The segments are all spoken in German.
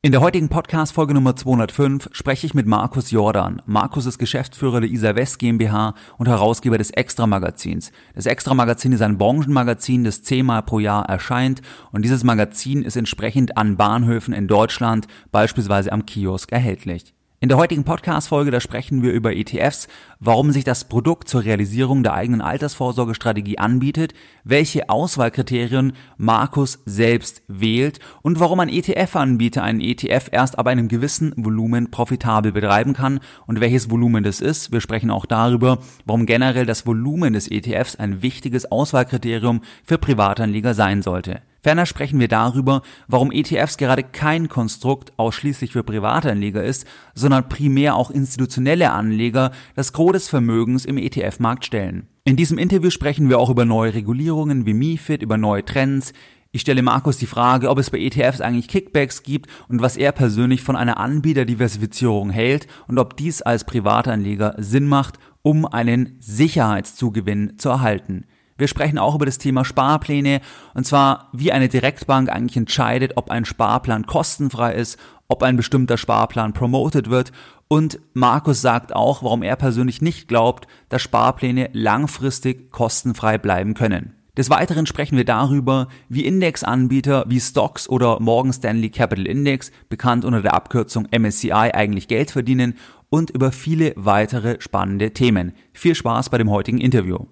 In der heutigen Podcast-Folge Nummer 205 spreche ich mit Markus Jordan. Markus ist Geschäftsführer der Isa West GmbH und Herausgeber des Extra-Magazins. Das Extra-Magazin ist ein Branchenmagazin, das zehnmal pro Jahr erscheint und dieses Magazin ist entsprechend an Bahnhöfen in Deutschland, beispielsweise am Kiosk, erhältlich. In der heutigen Podcast-Folge, da sprechen wir über ETFs, warum sich das Produkt zur Realisierung der eigenen Altersvorsorgestrategie anbietet, welche Auswahlkriterien Markus selbst wählt und warum ein ETF-Anbieter einen ETF erst ab einem gewissen Volumen profitabel betreiben kann und welches Volumen das ist. Wir sprechen auch darüber, warum generell das Volumen des ETFs ein wichtiges Auswahlkriterium für Privatanleger sein sollte. Ferner sprechen wir darüber, warum ETFs gerade kein Konstrukt ausschließlich für Privatanleger ist, sondern primär auch institutionelle Anleger das Gros des Vermögens im ETF-Markt stellen. In diesem Interview sprechen wir auch über neue Regulierungen wie MiFID, über neue Trends. Ich stelle Markus die Frage, ob es bei ETFs eigentlich Kickbacks gibt und was er persönlich von einer Anbieterdiversifizierung hält und ob dies als Privatanleger Sinn macht, um einen Sicherheitszugewinn zu erhalten. Wir sprechen auch über das Thema Sparpläne und zwar, wie eine Direktbank eigentlich entscheidet, ob ein Sparplan kostenfrei ist, ob ein bestimmter Sparplan promoted wird und Markus sagt auch, warum er persönlich nicht glaubt, dass Sparpläne langfristig kostenfrei bleiben können. Des Weiteren sprechen wir darüber, wie Indexanbieter wie Stocks oder Morgan Stanley Capital Index, bekannt unter der Abkürzung MSCI, eigentlich Geld verdienen und über viele weitere spannende Themen. Viel Spaß bei dem heutigen Interview.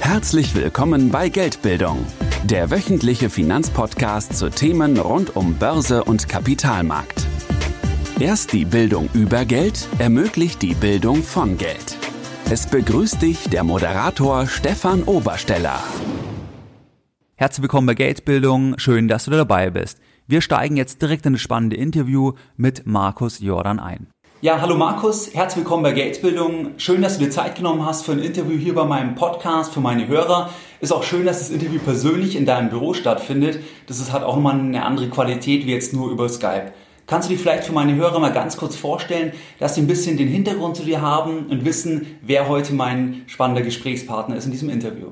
Herzlich willkommen bei Geldbildung, der wöchentliche Finanzpodcast zu Themen rund um Börse und Kapitalmarkt. Erst die Bildung über Geld ermöglicht die Bildung von Geld. Es begrüßt dich der Moderator Stefan Obersteller. Herzlich willkommen bei Geldbildung, schön, dass du dabei bist. Wir steigen jetzt direkt in das spannende Interview mit Markus Jordan ein. Ja, hallo Markus, herzlich willkommen bei Geldbildung. Schön, dass du dir Zeit genommen hast für ein Interview hier bei meinem Podcast für meine Hörer. Ist auch schön, dass das Interview persönlich in deinem Büro stattfindet. Das ist, hat auch nochmal eine andere Qualität wie jetzt nur über Skype. Kannst du dich vielleicht für meine Hörer mal ganz kurz vorstellen, dass sie ein bisschen den Hintergrund zu dir haben und wissen, wer heute mein spannender Gesprächspartner ist in diesem Interview?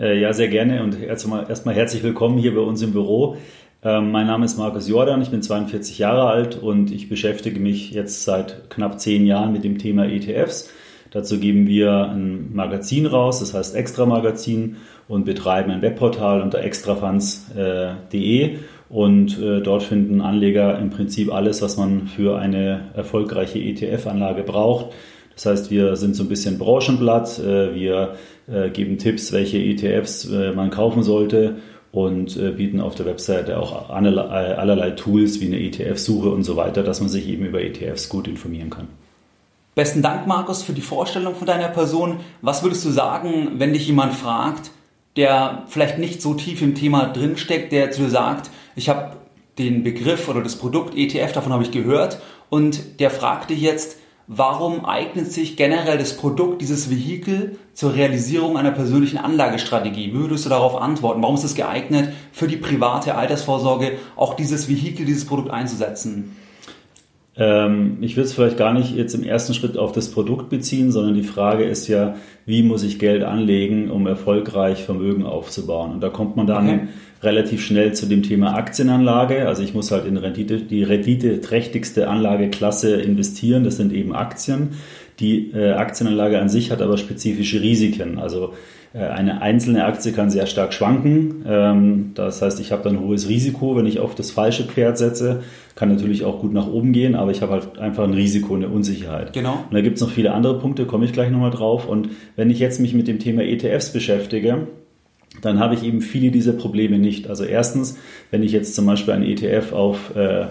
Äh, ja, sehr gerne und erstmal, herzlich willkommen hier bei uns im Büro. Ähm, mein Name ist Markus Jordan, ich bin 42 Jahre alt und ich beschäftige mich jetzt seit knapp zehn Jahren mit dem Thema ETFs. Dazu geben wir ein Magazin raus, das heißt Extra Magazin und betreiben ein Webportal unter extrafunds.de und äh, dort finden Anleger im Prinzip alles, was man für eine erfolgreiche ETF-Anlage braucht. Das heißt, wir sind so ein bisschen Branchenblatt, äh, wir äh, geben Tipps, welche ETFs man kaufen sollte und äh, bieten auf der Webseite auch allerlei, allerlei Tools wie eine ETF-Suche und so weiter, dass man sich eben über ETFs gut informieren kann. Besten Dank, Markus, für die Vorstellung von deiner Person. Was würdest du sagen, wenn dich jemand fragt, der vielleicht nicht so tief im Thema drinsteckt, der zu dir sagt, ich habe den Begriff oder das Produkt ETF, davon habe ich gehört, und der fragt dich jetzt, warum eignet sich generell das Produkt, dieses Vehikel zur Realisierung einer persönlichen Anlagestrategie? Wie würdest du darauf antworten? Warum ist es geeignet, für die private Altersvorsorge auch dieses Vehikel, dieses Produkt einzusetzen? Ähm, ich würde es vielleicht gar nicht jetzt im ersten Schritt auf das Produkt beziehen, sondern die Frage ist ja, wie muss ich Geld anlegen, um erfolgreich Vermögen aufzubauen? Und da kommt man dann okay relativ schnell zu dem Thema Aktienanlage. Also ich muss halt in Rendite, die renditeträchtigste Anlageklasse investieren. Das sind eben Aktien. Die äh, Aktienanlage an sich hat aber spezifische Risiken. Also äh, eine einzelne Aktie kann sehr stark schwanken. Ähm, das heißt, ich habe dann ein hohes Risiko, wenn ich auf das falsche Pferd setze. Kann natürlich auch gut nach oben gehen, aber ich habe halt einfach ein Risiko, eine Unsicherheit. Genau. Und da gibt es noch viele andere Punkte, komme ich gleich nochmal drauf. Und wenn ich jetzt mich mit dem Thema ETFs beschäftige, dann habe ich eben viele dieser Probleme nicht. Also erstens, wenn ich jetzt zum Beispiel einen ETF auf äh,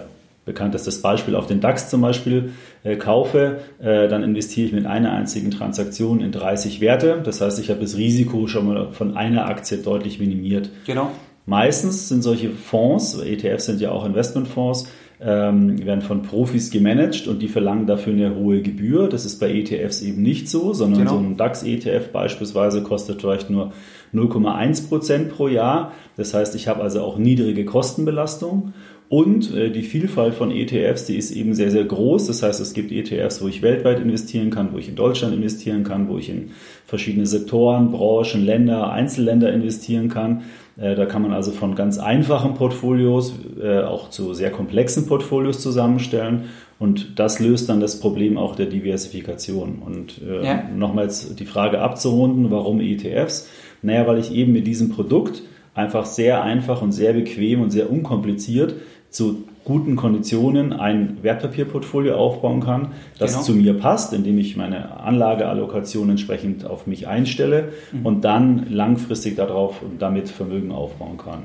bekanntestes Beispiel auf den DAX zum Beispiel äh, kaufe, äh, dann investiere ich mit einer einzigen Transaktion in 30 Werte. Das heißt, ich habe das Risiko schon mal von einer Aktie deutlich minimiert. Genau. Meistens sind solche Fonds, ETFs sind ja auch Investmentfonds, ähm, werden von Profis gemanagt und die verlangen dafür eine hohe Gebühr. Das ist bei ETFs eben nicht so, sondern genau. so ein DAX-ETF beispielsweise kostet vielleicht nur 0,1 Prozent pro Jahr. Das heißt, ich habe also auch niedrige Kostenbelastung. Und äh, die Vielfalt von ETFs, die ist eben sehr, sehr groß. Das heißt, es gibt ETFs, wo ich weltweit investieren kann, wo ich in Deutschland investieren kann, wo ich in verschiedene Sektoren, Branchen, Länder, Einzelländer investieren kann. Äh, da kann man also von ganz einfachen Portfolios äh, auch zu sehr komplexen Portfolios zusammenstellen. Und das löst dann das Problem auch der Diversifikation. Und ja. nochmals die Frage abzurunden, warum ETFs? Naja, weil ich eben mit diesem Produkt einfach sehr einfach und sehr bequem und sehr unkompliziert zu guten Konditionen ein Wertpapierportfolio aufbauen kann, das genau. zu mir passt, indem ich meine Anlageallokation entsprechend auf mich einstelle mhm. und dann langfristig darauf und damit Vermögen aufbauen kann.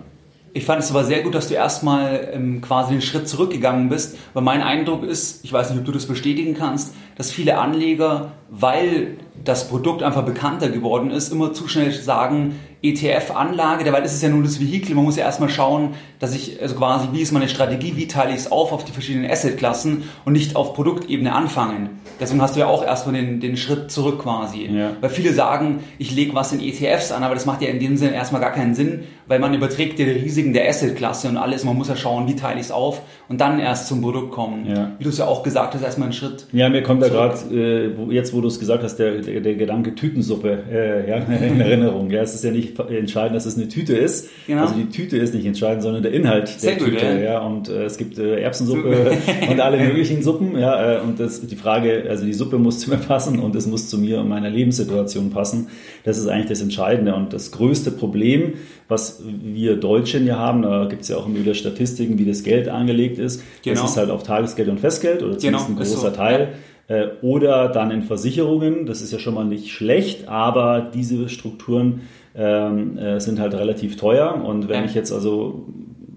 Ich fand es aber sehr gut, dass du erstmal ähm, quasi einen Schritt zurückgegangen bist, weil mein Eindruck ist, ich weiß nicht, ob du das bestätigen kannst, dass viele Anleger, weil das Produkt einfach bekannter geworden ist, immer zu schnell sagen, ETF-Anlage, weil das ist ja nur das Vehikel, man muss ja erstmal schauen, dass ich, also quasi, wie ist meine Strategie, wie teile ich es auf auf die verschiedenen Assetklassen und nicht auf Produktebene anfangen. Deswegen hast du ja auch erstmal den, den Schritt zurück quasi. Ja. Weil viele sagen, ich lege was in ETFs an, aber das macht ja in dem Sinne erstmal gar keinen Sinn, weil man überträgt ja die Risiken der Assetklasse und alles. Man muss ja schauen, wie teile ich es auf und dann erst zum Produkt kommen. Ja. Wie du es ja auch gesagt hast, erstmal einen Schritt. Ja, mir kommt da gerade, äh, jetzt wo du es gesagt hast, der, der, der Gedanke Tütensuppe äh, ja, in Erinnerung. Ja, es ist ja nicht entscheidend, dass es eine Tüte ist. Genau. Also die Tüte ist nicht entscheidend, sondern der Inhalt Sehr der gut, Tüte. Ja. ja. Und äh, es gibt äh, Erbsensuppe und alle möglichen Suppen. Ja, äh, und das, die Frage, also die Suppe muss zu mir passen und es muss zu mir und meiner Lebenssituation passen. Das ist eigentlich das Entscheidende und das größte Problem, was wir Deutschen ja haben, da gibt es ja auch immer wieder Statistiken, wie das Geld angelegt ist. Genau. Das ist halt auf Tagesgeld und Festgeld oder zumindest genau, ein großer so. Teil. Ja. Äh, oder dann in Versicherungen, das ist ja schon mal nicht schlecht, aber diese Strukturen ähm, äh, sind halt relativ teuer. Und wenn ja. ich jetzt also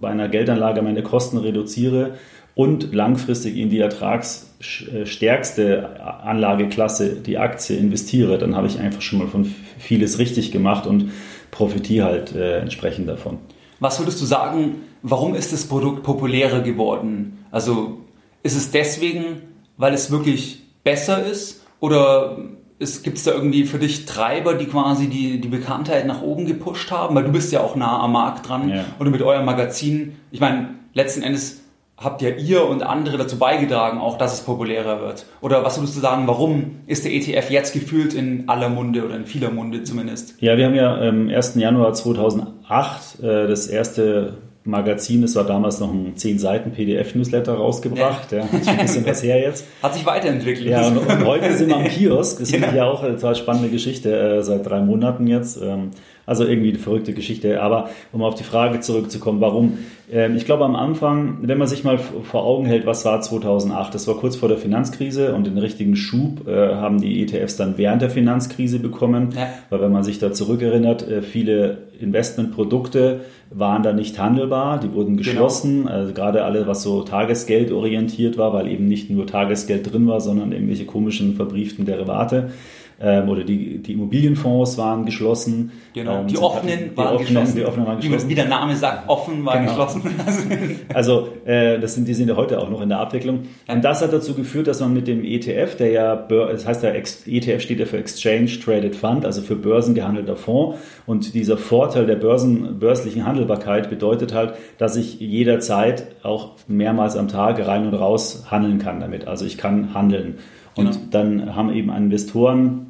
bei einer Geldanlage meine Kosten reduziere und langfristig in die ertragsstärkste Anlageklasse, die Aktie, investiere, dann habe ich einfach schon mal von vieles richtig gemacht und profitiere halt äh, entsprechend davon. Was würdest du sagen, warum ist das Produkt populärer geworden? Also ist es deswegen, weil es wirklich besser ist oder Gibt es da irgendwie für dich Treiber, die quasi die, die Bekanntheit nach oben gepusht haben? Weil du bist ja auch nah am Markt dran ja. und mit eurem Magazin. Ich meine, letzten Endes habt ja ihr und andere dazu beigetragen, auch dass es populärer wird. Oder was würdest du sagen, warum ist der ETF jetzt gefühlt in aller Munde oder in vieler Munde zumindest? Ja, wir haben ja am 1. Januar 2008 äh, das erste Magazin, das war damals noch ein 10 Seiten PDF-Newsletter rausgebracht. Ja. ja. Ist ein bisschen was her jetzt. Hat sich weiterentwickelt. Ja, und, und heute sind wir am Kiosk. Das ja. finde ich ja auch eine total spannende Geschichte, äh, seit drei Monaten jetzt. Ähm, also irgendwie eine verrückte Geschichte. Aber um auf die Frage zurückzukommen, warum? Ähm, ich glaube am Anfang, wenn man sich mal vor Augen hält, was war 2008? Das war kurz vor der Finanzkrise und den richtigen Schub äh, haben die ETFs dann während der Finanzkrise bekommen. Ja. Weil wenn man sich da zurückerinnert, äh, viele Investmentprodukte waren da nicht handelbar, die wurden genau. geschlossen, genau. also gerade alle, was so Tagesgeld orientiert war, weil eben nicht nur Tagesgeld drin war, sondern irgendwelche komischen verbrieften Derivate ähm, oder die, die Immobilienfonds waren geschlossen. Genau, ähm, die offenen die waren offenen, geschlossen. Die offenen waren geschlossen. Wie, der Name sagt, offen war genau. geschlossen. also äh, das sind, die sind ja heute auch noch in der Abwicklung. Und das hat dazu geführt, dass man mit dem ETF, der ja, das heißt ja, ETF steht ja für Exchange Traded Fund, also für börsengehandelter Fonds. Und dieser Vorteil der Börsen, börslichen Handelbarkeit bedeutet halt, dass ich jederzeit auch mehrmals am Tag rein und raus handeln kann damit. Also ich kann handeln. Und genau. dann haben eben Investoren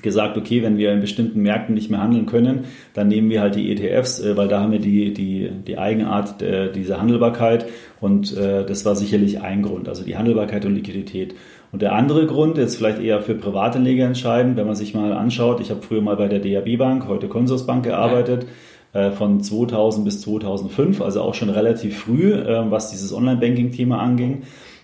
gesagt, okay, wenn wir in bestimmten Märkten nicht mehr handeln können, dann nehmen wir halt die ETFs, äh, weil da haben wir die, die, die Eigenart dieser Handelbarkeit und äh, das war sicherlich ein Grund, also die Handelbarkeit und Liquidität. Und der andere Grund, jetzt vielleicht eher für Privatanleger entscheidend, wenn man sich mal anschaut, ich habe früher mal bei der DAB Bank, heute Consorsbank gearbeitet. Äh, von 2000 bis 2005, also auch schon relativ früh, was dieses Online-Banking-Thema anging.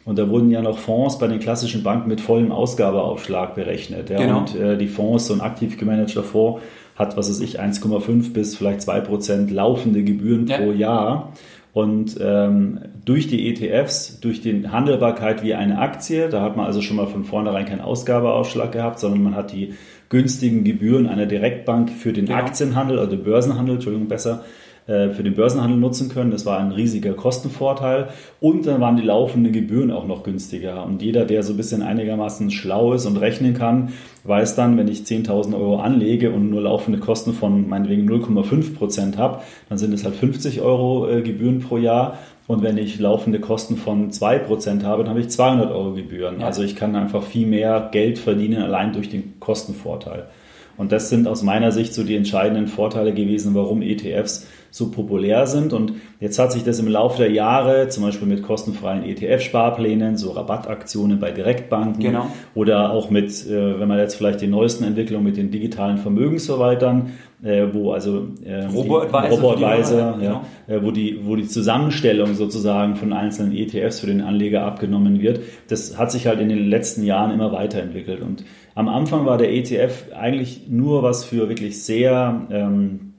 Und da wurden ja noch Fonds bei den klassischen Banken mit vollem Ausgabeaufschlag berechnet. Ja. Genau. Und äh, die Fonds, so ein aktiv gemanagter Fonds, hat, was weiß ich, 1,5 bis vielleicht 2 Prozent laufende Gebühren ja. pro Jahr. Und ähm, durch die ETFs, durch die Handelbarkeit wie eine Aktie, da hat man also schon mal von vornherein keinen Ausgabeaufschlag gehabt, sondern man hat die günstigen Gebühren einer Direktbank für den genau. Aktienhandel, also Börsenhandel, Entschuldigung, besser, für den Börsenhandel nutzen können. Das war ein riesiger Kostenvorteil. Und dann waren die laufenden Gebühren auch noch günstiger. Und jeder, der so ein bisschen einigermaßen schlau ist und rechnen kann, weiß dann, wenn ich 10.000 Euro anlege und nur laufende Kosten von meinetwegen 0,5 Prozent habe, dann sind es halt 50 Euro äh, Gebühren pro Jahr. Und wenn ich laufende Kosten von 2% habe, dann habe ich 200 Euro Gebühren. Ja. Also ich kann einfach viel mehr Geld verdienen, allein durch den Kostenvorteil. Und das sind aus meiner Sicht so die entscheidenden Vorteile gewesen, warum ETFs so populär sind. Und jetzt hat sich das im Laufe der Jahre, zum Beispiel mit kostenfreien ETF-Sparplänen, so Rabattaktionen bei Direktbanken Genau. oder auch mit, äh, wenn man jetzt vielleicht die neuesten Entwicklungen mit den digitalen Vermögensverwaltern, äh, wo also Robo-Advisor Robo-Advisor, Leute, ja, äh, wo die, wo die Zusammenstellung sozusagen von einzelnen ETFs für den Anleger abgenommen wird. Das hat sich halt in den letzten Jahren immer weiterentwickelt. Und am Anfang war der ETF eigentlich nur was für wirklich sehr ähm,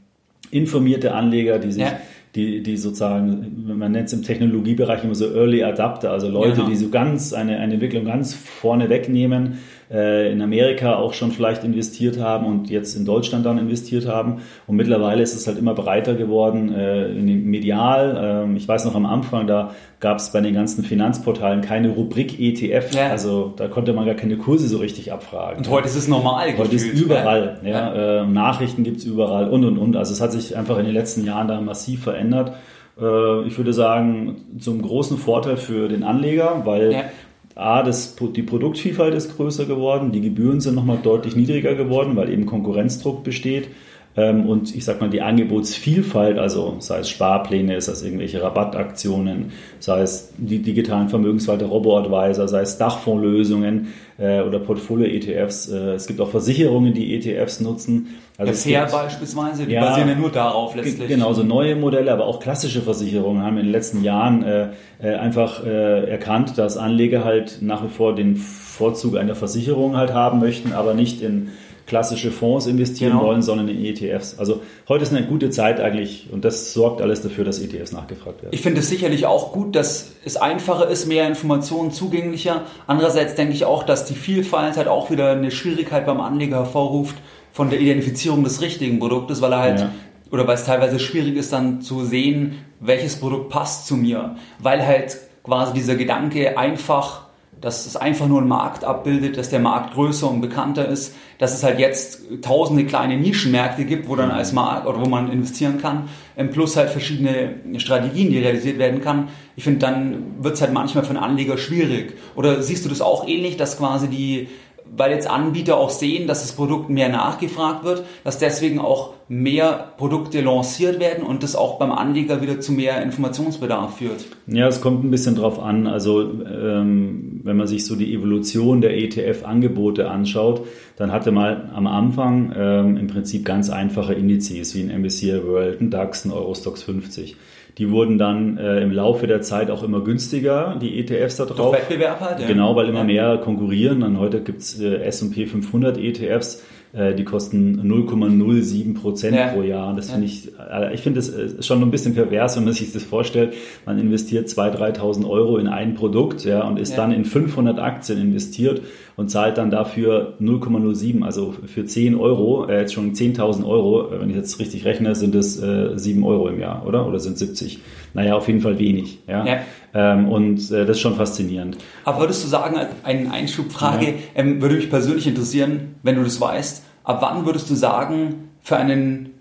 informierte Anleger, die sich Ja. Die, die sozusagen, man nennt es im Technologiebereich immer so Early Adapter, also Leute, Genau. die so ganz eine, eine Entwicklung ganz vorne wegnehmen, äh, in Amerika auch schon vielleicht investiert haben und jetzt in Deutschland dann investiert haben. Und mittlerweile ist es halt immer breiter geworden, äh, in dem medial. Ähm, ich weiß noch am Anfang, da gab es bei den ganzen Finanzportalen keine Rubrik ETF, Ja. also da konnte man gar keine Kurse so richtig abfragen. Und heute ist es normal Heute ist gefühlt. überall. Ja. Ja, Äh, Nachrichten gibt's überall und und und. Also es hat sich einfach in den letzten Jahren da massiv verändert. Äh, ich würde sagen, zum großen Vorteil für den Anleger, weil Ja. A, das, die Produktvielfalt ist größer geworden, die Gebühren sind nochmal deutlich niedriger geworden, weil eben Konkurrenzdruck besteht. Ähm, Und ich sag mal, die Angebotsvielfalt, also sei es Sparpläne, sei es irgendwelche Rabattaktionen, sei es die digitalen Vermögensverwalter, Robo-Advisor, sei es Dachfondslösungen äh, oder Portfolio-ETFs. Äh, es gibt auch Versicherungen, die ETFs nutzen. Also Fair beispielsweise, die Ja. basieren ja nur darauf letztlich. Genau, so neue Modelle, aber auch klassische Versicherungen haben in den letzten Jahren äh, äh, einfach äh, erkannt, dass Anleger halt nach wie vor den Vorzug einer Versicherung halt haben möchten, aber nicht in klassische Fonds investieren Genau. wollen, sondern in ETFs. Also heute ist eine gute Zeit eigentlich und das sorgt alles dafür, dass ETFs nachgefragt werden. Ich finde es sicherlich auch gut, dass es einfacher ist, mehr Informationen zugänglicher. Andererseits denke ich auch, dass die Vielfalt halt auch wieder eine Schwierigkeit beim Anleger hervorruft von der Identifizierung des richtigen Produktes, weil er halt Ja. oder weil es teilweise schwierig ist dann zu sehen, welches Produkt passt zu mir, weil halt quasi dieser Gedanke einfach dass es einfach nur einen Markt abbildet, dass der Markt größer und bekannter ist, dass es halt jetzt tausende kleine Nischenmärkte gibt, wo dann als Markt oder wo man investieren kann, ähm, plus halt verschiedene Strategien, die realisiert werden kann. Ich finde, dann wird es halt manchmal für einen Anleger schwierig. Oder siehst du das auch ähnlich, dass quasi die, weil jetzt Anbieter auch sehen, dass das Produkt mehr nachgefragt wird, dass deswegen auch mehr Produkte lanciert werden und das auch beim Anleger wieder zu mehr Informationsbedarf führt? Ja, es kommt ein bisschen drauf an. Also ähm, wenn man sich so die Evolution der ETF-Angebote anschaut, dann hatte man am Anfang ähm, im Prinzip ganz einfache Indizes wie ein MSCI World, ein DAX, ein Eurostox 50. Die wurden dann äh, im Laufe der Zeit auch immer günstiger, die ETFs da drauf. Durch Wettbewerb halt, ja. Genau, weil immer mehr konkurrieren. Und heute gibt's äh, S&P 500 ETFs, äh, die kosten 0,07 Prozent Ja. pro Jahr. Das Ja. finde ich, äh, ich finde das äh, schon ein bisschen pervers, wenn man sich das vorstellt. Man investiert 2.000, 3.000 Euro in ein Produkt ja, und ist Ja. dann in 500 Aktien investiert und zahlt dann dafür 0,07, also für 10 Euro, äh, jetzt schon 10.000 Euro, äh, wenn ich jetzt richtig rechne, sind es äh, 7 Euro im Jahr, oder? Oder sind 70? Naja, auf jeden Fall wenig. Ja? Ja. Ähm, und äh, das ist schon faszinierend. Aber würdest du sagen, eine Einschubfrage, Ja. ähm, würde mich persönlich interessieren, wenn du das weißt, ab wann würdest du sagen, für einen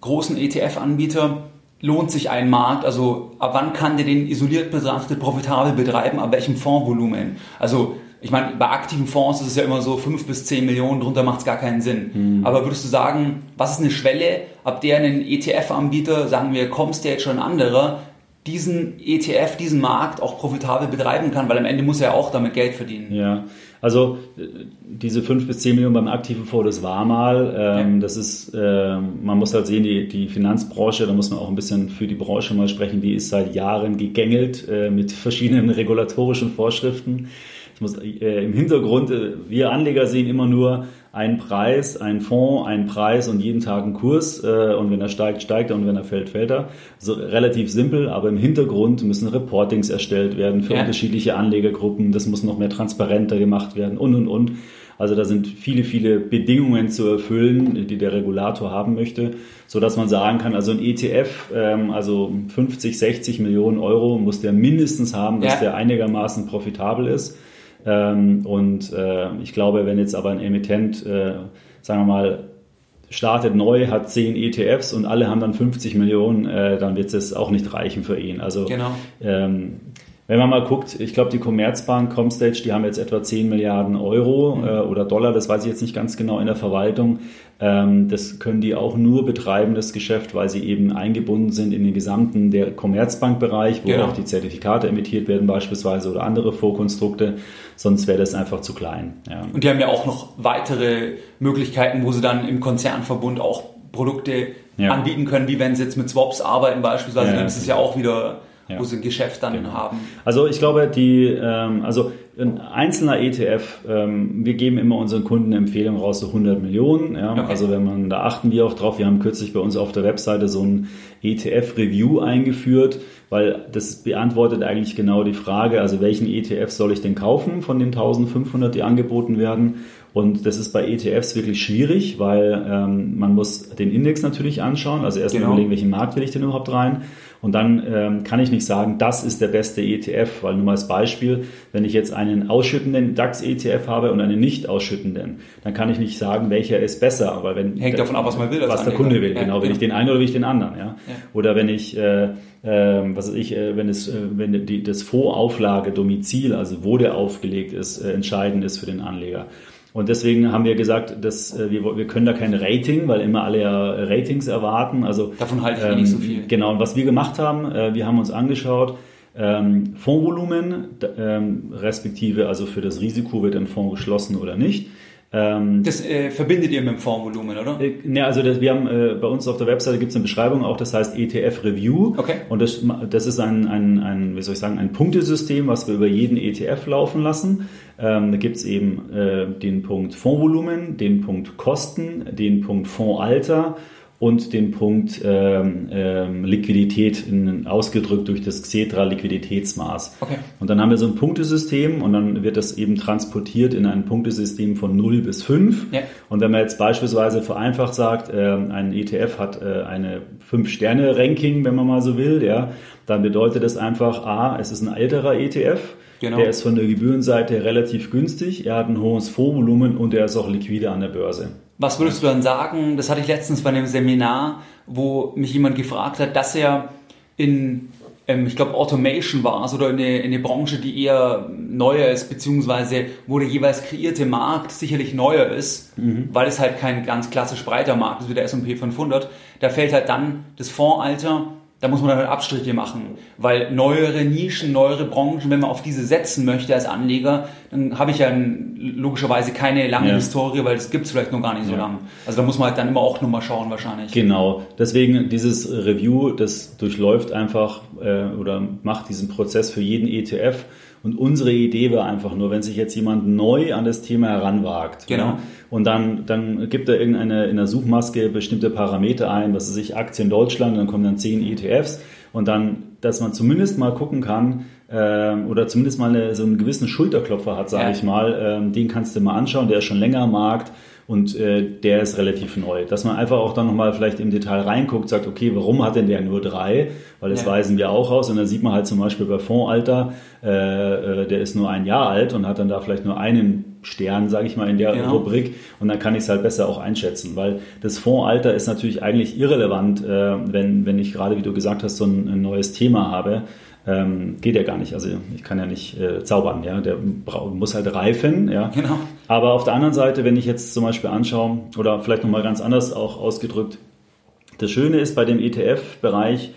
großen ETF-Anbieter lohnt sich ein Markt, also ab wann kann der den isoliert betrachtet profitabel betreiben, ab welchem Fondsvolumen? Also ich meine, bei aktiven Fonds ist es ja immer so 5 bis 10 Millionen, drunter macht es gar keinen Sinn. Aber würdest du sagen, was ist eine Schwelle, ab der ein ETF-Anbieter, sagen wir Comstage oder ein anderer, diesen ETF, diesen Markt auch profitabel betreiben kann, weil am Ende muss er ja auch damit Geld verdienen. Ja, also äh, diese 5 bis 10 Millionen beim aktiven Fonds, das war mal. Ähm, Ja. Das ist, äh, man muss halt sehen, die, die Finanzbranche, da muss man auch ein bisschen für die Branche mal sprechen, die ist seit Jahren gegängelt äh, mit verschiedenen regulatorischen Vorschriften. Ich muss äh, im Hintergrund, äh, wir Anleger sehen immer nur einen Preis, einen Fonds, einen Preis und jeden Tag einen Kurs. Äh, und wenn er steigt, steigt er und wenn er fällt, fällt er. Also relativ simpel, aber im Hintergrund müssen Reportings erstellt werden für Ja. unterschiedliche Anlegergruppen. Das muss noch mehr transparenter gemacht werden und und und. Also da sind viele, viele Bedingungen zu erfüllen, die der Regulator haben möchte, so dass man sagen kann, also ein ETF, ähm, also 50, 60 Millionen Euro muss der mindestens haben, dass Ja. der einigermaßen profitabel ist. Ähm, und äh, ich glaube, wenn jetzt aber ein Emittent, äh, sagen wir mal, startet neu, hat 10 ETFs und alle haben dann 50 Millionen, äh, dann wird es auch nicht reichen für ihn. Also Genau. ähm, Wenn man mal guckt, ich glaube, die Commerzbank, Comstage, die haben jetzt etwa 10 Milliarden Euro mhm. äh, oder Dollar, das weiß ich jetzt nicht ganz genau in der Verwaltung. Ähm, das können die auch nur betreiben, das Geschäft, weil sie eben eingebunden sind in den gesamten der Commerzbankbereich, wo genau. auch die Zertifikate emittiert werden beispielsweise oder andere Vorkonstrukte. Sonst wäre das einfach zu klein. Ja. Und die haben ja auch noch weitere Möglichkeiten, wo sie dann im Konzernverbund auch Produkte ja. anbieten können, wie wenn sie jetzt mit Swaps arbeiten beispielsweise, ja, dann ist es ja auch wieder ja. wo sie ein Geschäft dann genau. haben. Also ich glaube, die, ähm, also ein einzelner ETF, ähm, wir geben immer unseren Kunden Empfehlungen raus, so 100 Millionen. Ja? Okay. Also wenn man, da achten wir auch drauf. Wir haben kürzlich bei uns auf der Webseite so ein ETF-Review eingeführt, weil das beantwortet eigentlich genau die Frage, also welchen ETF soll ich denn kaufen von den 1500, die angeboten werden? Und das ist bei ETFs wirklich schwierig, weil ähm, man muss den Index natürlich anschauen. Also erst genau. überlegen, welchen Markt will ich denn überhaupt rein. Und dann ähm, kann ich nicht sagen, das ist der beste ETF, weil nur mal als Beispiel, wenn ich jetzt einen ausschüttenden DAX-ETF habe und einen nicht ausschüttenden, dann kann ich nicht sagen, welcher ist besser. Weil wenn Hängt der, davon ab, was man will. Was der Kunde will, ja, genau. Will ich den einen oder will ich den anderen. Ja? ja. Oder wenn ich, äh, äh, was weiß ich, äh, wenn, es, äh, wenn die, das Fondsauflage, Domizil, also wo der aufgelegt ist, äh, entscheidend ist für den Anleger. Und deswegen haben wir gesagt, dass äh, wir, wir können da kein Rating, weil immer alle ja Ratings erwarten. Also davon halte ich ähm, nicht so viel. Genau. Und was wir gemacht haben, äh, wir haben uns angeschaut, ähm, Fondsvolumen, ähm, respektive also für das Risiko wird ein Fonds geschlossen oder nicht. Ähm, das äh, verbindet ihr mit dem Fondsvolumen, oder? Äh, ne, also das, wir haben äh, bei uns auf der Webseite gibt es eine Beschreibung auch, das heißt ETF Review. Okay. Und das, das ist ein, ein, ein, wie soll ich sagen, ein Punktesystem, was wir über jeden ETF laufen lassen. Ähm, da gibt es eben äh, den Punkt Fondsvolumen, den Punkt Kosten, den Punkt Fondsalter und den Punkt ähm, ähm, Liquidität in, ausgedrückt durch das Xetra Liquiditätsmaß. Okay. Und dann haben wir so ein Punktesystem und dann wird das eben transportiert in ein Punktesystem von 0 bis 5. Ja. Und wenn man jetzt beispielsweise vereinfacht sagt, äh, ein ETF hat äh, eine 5-Sterne-Ranking, wenn man mal so will, ja, dann bedeutet das einfach, a, es ist ein älterer ETF, Genau. Der ist von der Gebührenseite relativ günstig, er hat ein hohes Fondsvolumen und er ist auch liquide an der Börse. Was würdest du dann sagen? Das hatte ich letztens bei einem Seminar, wo mich jemand gefragt hat, dass er in, ähm, ich glaube, Automation war, also oder in eine, in eine Branche, die eher neuer ist, beziehungsweise wo der jeweils kreierte Markt sicherlich neuer ist, mhm. weil es halt kein ganz klassisch breiter Markt ist wie der S&P 500. Da fällt halt dann das Fondsalter da muss man dann halt Abstriche machen, weil neuere Nischen, neuere Branchen, wenn man auf diese setzen möchte als Anleger, dann habe ich ja logischerweise keine lange ja. Historie, weil das gibt es vielleicht noch gar nicht so ja. lange. Also da muss man halt dann immer auch nochmal schauen wahrscheinlich. Genau, deswegen dieses Review, das durchläuft einfach äh, oder macht diesen Prozess für jeden ETF und unsere Idee war einfach nur, wenn sich jetzt jemand neu an das Thema heranwagt. Genau. Ja, und dann, dann gibt er irgendeine in der Suchmaske bestimmte Parameter ein, was weiß ich, Aktien Deutschland, dann kommen dann zehn ETFs und dann, dass man zumindest mal gucken kann, ähm, oder zumindest mal eine, so einen gewissen Schulterklopfer hat, sage ja. ich mal, ähm, den kannst du mal anschauen, der ist schon länger am Markt und äh, der ist relativ neu. Dass man einfach auch dann nochmal vielleicht im Detail reinguckt, sagt, okay, warum hat denn der nur drei? Weil das ja. weisen wir auch aus und dann sieht man halt zum Beispiel bei Fondsalter, äh, äh, der ist nur ein Jahr alt und hat dann da vielleicht nur einen Stern, sage ich mal, in der genau. Rubrik und dann kann ich es halt besser auch einschätzen, weil das Fondsalter ist natürlich eigentlich irrelevant, äh, wenn, wenn ich gerade, wie du gesagt hast, so ein, ein neues Thema habe, ähm, geht ja gar nicht. Also ich kann ja nicht äh, zaubern, ja. Der muss halt reifen, ja. Genau. Aber auf der anderen Seite, wenn ich jetzt zum Beispiel anschaue, oder vielleicht nochmal ganz anders auch ausgedrückt, das Schöne ist bei dem ETF-Bereich,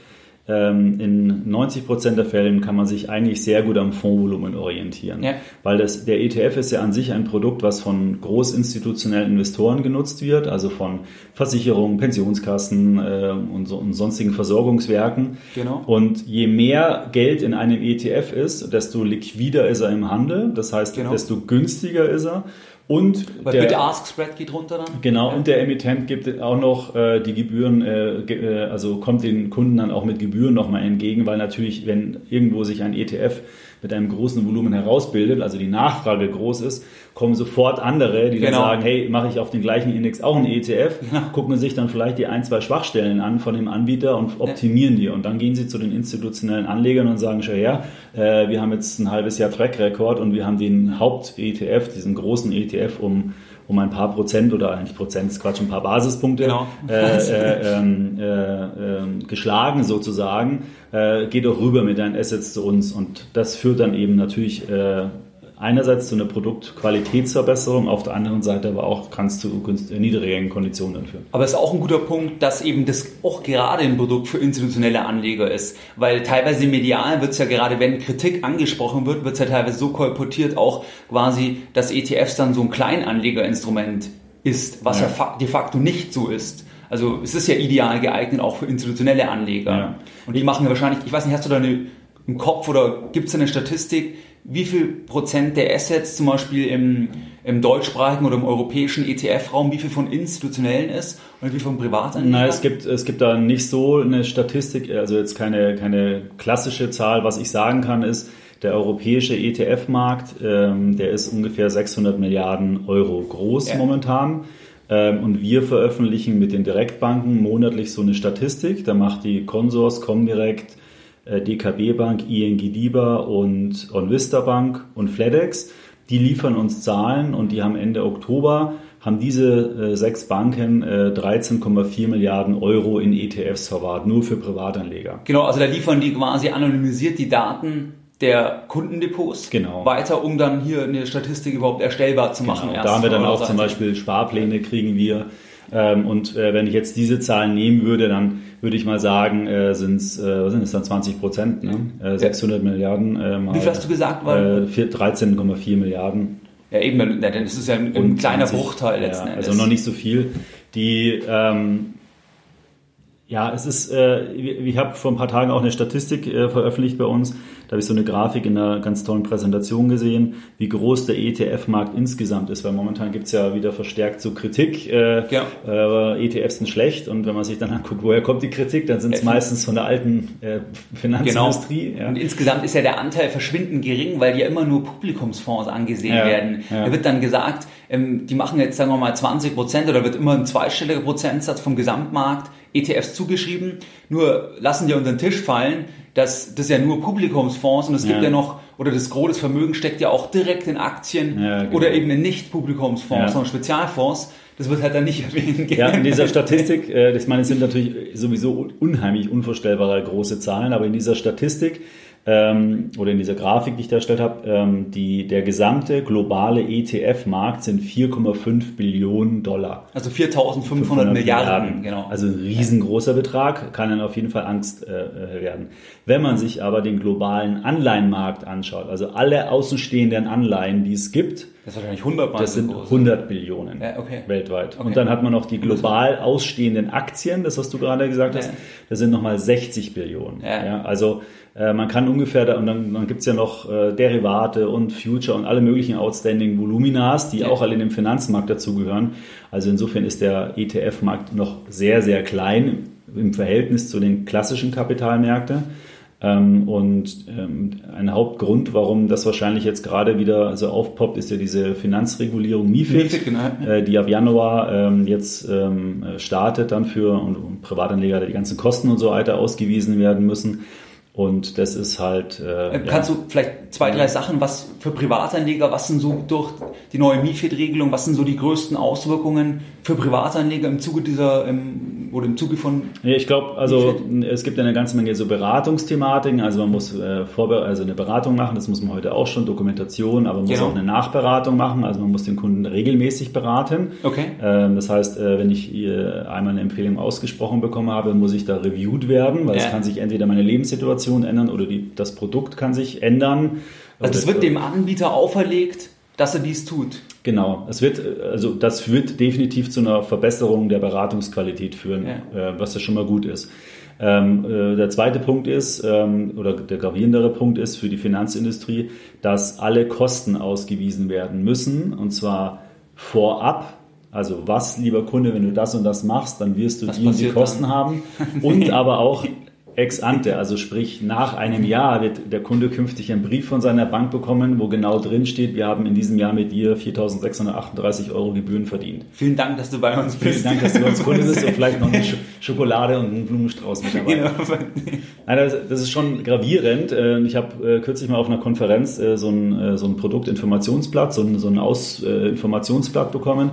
in 90 Prozent der Fällen kann man sich eigentlich sehr gut am Fondsvolumen orientieren. Ja. Weil das, der ETF ist ja an sich ein Produkt, was von großinstitutionellen Investoren genutzt wird, also von Versicherungen, Pensionskassen äh, und, so, und, sonstigen Versorgungswerken. Genau. Und je mehr Geld in einem ETF ist, desto liquider ist er im Handel. Das heißt, genau. desto günstiger ist er. Und Weil der Bid-Ask-Spread geht runter dann? Genau, ja. und der Emittent gibt auch noch äh, die Gebühren, äh, äh, also kommt den Kunden dann auch mit Gebühren nochmal entgegen, weil natürlich, wenn irgendwo sich ein ETF mit einem großen Volumen herausbildet, also die Nachfrage groß ist, kommen sofort andere, die genau. dann sagen, hey, mache ich auf den gleichen Index auch einen ETF, genau. gucken sich dann vielleicht die ein, zwei Schwachstellen an von dem Anbieter und optimieren die. Und dann gehen sie zu den institutionellen Anlegern und sagen, schau her, äh, wir haben jetzt ein halbes Jahr Track Record und wir haben den Haupt-ETF, diesen großen ETF um um ein paar Prozent oder eigentlich Prozent ist Quatsch, ein paar Basispunkte genau. äh, äh, ähm, äh, ähm, geschlagen sozusagen. Äh, geht auch rüber mit deinen Assets zu uns und das führt dann eben natürlich äh, einerseits zu einer Produktqualitätsverbesserung, auf der anderen Seite aber auch kannst du niedrigeren Konditionen führen. Aber es ist auch ein guter Punkt, dass eben das auch gerade ein Produkt für institutionelle Anleger ist, weil teilweise medial wird es ja gerade, wenn Kritik angesprochen wird, wird es ja teilweise so kolportiert auch quasi, dass ETFs dann so ein Kleinanlegerinstrument ist, was ja, ja de facto nicht so ist. Also es ist ja ideal geeignet auch für institutionelle Anleger. Ja. Und die machen ja wahrscheinlich, ich weiß nicht, hast du da eine, im Kopf oder gibt es eine Statistik, wie viel Prozent der Assets zum Beispiel im, im deutschsprachigen oder im europäischen ETF-Raum, wie viel von institutionellen ist und wie viel von Privatanlegern? Nein, es gibt, es gibt da nicht so eine Statistik, also jetzt keine, keine klassische Zahl. Was ich sagen kann, ist, der europäische ETF-Markt, ähm, der ist ungefähr 600 Milliarden Euro groß ja. momentan. Ähm, und wir veröffentlichen mit den Direktbanken monatlich so eine Statistik. Da macht die Consors, Comdirect, DKB Bank, ING DIBA und OnVista Bank und FedEx. Die liefern uns Zahlen und die haben Ende Oktober haben diese äh, sechs Banken äh, 13,4 Milliarden Euro in ETFs verwahrt, nur für Privatanleger. Genau, also da liefern die quasi anonymisiert die Daten der Kundendepots genau. weiter, um dann hier eine Statistik überhaupt erstellbar zu machen. Genau. Da haben wir dann auch zum Beispiel Sparpläne kriegen wir. Ähm, und äh, wenn ich jetzt diese Zahlen nehmen würde, dann würde ich mal sagen, äh, sind's, äh, was sind es dann 20 Prozent, ne? äh, 600 ja. Milliarden. Äh, mal, Wie viel hast du gesagt? Äh, 13,4 Milliarden. Ja, eben, dann, dann ist es ja ein, ein kleiner 20, Bruchteil letzten ja, Endes. Also noch nicht so viel. Die, ähm, ja, es ist, äh, ich habe vor ein paar Tagen auch eine Statistik äh, veröffentlicht bei uns. Da habe ich so eine Grafik in einer ganz tollen Präsentation gesehen, wie groß der ETF-Markt insgesamt ist, weil momentan gibt es ja wieder verstärkt so Kritik, äh, ja. äh, ETFs sind schlecht und wenn man sich dann anguckt, woher kommt die Kritik, dann sind es meistens von der alten äh, Finanzindustrie. Genau. Ja. Und insgesamt ist ja der Anteil verschwindend gering, weil ja immer nur Publikumsfonds angesehen ja. werden. Da wird dann gesagt, ähm, die machen jetzt, sagen wir mal, 20 Prozent oder wird immer ein zweistelliger Prozentsatz vom Gesamtmarkt ETFs zugeschrieben. Nur lassen die unter den Tisch fallen, dass das ja nur Publikumsfonds und es gibt ja noch, oder das große Vermögen steckt ja auch direkt in Aktien ja, genau. oder eben in Nicht-Publikumsfonds, ja. sondern Spezialfonds. Das wird halt dann nicht erwähnt. Ja, in dieser Statistik, äh, ich meine, es sind natürlich sowieso unheimlich unvorstellbare große Zahlen, aber in dieser Statistik ähm, oder in dieser Grafik, die ich da erstellt habe, ähm, die, der gesamte globale ETF-Markt sind 4,5 Billionen Dollar. Also 4.500 Milliarden, Milliarden, genau. Also ein riesengroßer Betrag, kann dann auf jeden Fall Angst äh, äh, werden. Wenn man sich aber den globalen Anleihenmarkt anschaut, also alle außenstehenden Anleihen, die es gibt, das, ist wahrscheinlich 100 das sind 100 Billionen ja, okay. weltweit. Okay. Und dann hat man noch die global ausstehenden Aktien, das was du gerade gesagt hast, ja. das sind nochmal 60 Billionen. Ja. ja also äh, man kann ungefähr, da, und dann, dann gibt es ja noch äh, Derivate und Future und alle möglichen Outstanding Voluminas, die ja. auch alle in dem Finanzmarkt dazugehören. Also insofern ist der ETF-Markt noch sehr, sehr klein im Verhältnis zu den klassischen Kapitalmärkten. Ähm, und ähm, ein Hauptgrund, warum das wahrscheinlich jetzt gerade wieder so aufpoppt, ist ja diese Finanzregulierung MIFID, MIFID genau. äh, die ab Januar ähm, jetzt ähm, startet dann für und, und Privatanleger, die ganzen Kosten und so weiter ausgewiesen werden müssen. Und das ist halt. Äh, Kannst ja. du vielleicht zwei, drei Sachen, was für Privatanleger, was sind so durch die neue MIFID-Regelung, was sind so die größten Auswirkungen für Privatanleger im Zuge dieser im, oder im Zuge von. Ja, ich glaube, also es gibt eine ganze Menge so Beratungsthematiken. Also man muss äh, also eine Beratung machen, das muss man heute auch schon, Dokumentation, aber man genau. muss auch eine Nachberatung machen. Also man muss den Kunden regelmäßig beraten. Okay. Ähm, das heißt, äh, wenn ich einmal eine Empfehlung ausgesprochen bekommen habe, muss ich da reviewed werden, weil es kann sich entweder meine Lebenssituation Situation ändern oder die, das Produkt kann sich ändern. Also es wird dem Anbieter auferlegt, dass er dies tut. Genau, es wird, also das wird definitiv zu einer Verbesserung der Beratungsqualität führen, ja. äh, was ja schon mal gut ist. Ähm, äh, der zweite Punkt ist, ähm, oder der gravierendere Punkt ist für die Finanzindustrie, dass alle Kosten ausgewiesen werden müssen, und zwar vorab. Also was, lieber Kunde, wenn du das und das machst, dann wirst du die die Kosten dann? haben. Und aber auch ex ante, also sprich nach einem Jahr wird der Kunde künftig einen Brief von seiner Bank bekommen, wo genau drin steht, wir haben in diesem Jahr mit dir 4.638 Euro Gebühren verdient. Vielen Dank, dass du bei uns bist. Vielen Dank, dass du bei uns Kunde bist und vielleicht noch eine Sch Schokolade und einen Blumenstrauß mit dabei. Genau. Nein, das ist schon gravierend. Äh, ich habe äh, kürzlich mal auf einer Konferenz äh, so ein, so ein Produktinformationsblatt, so ein, so ein Ausinformationsblatt bekommen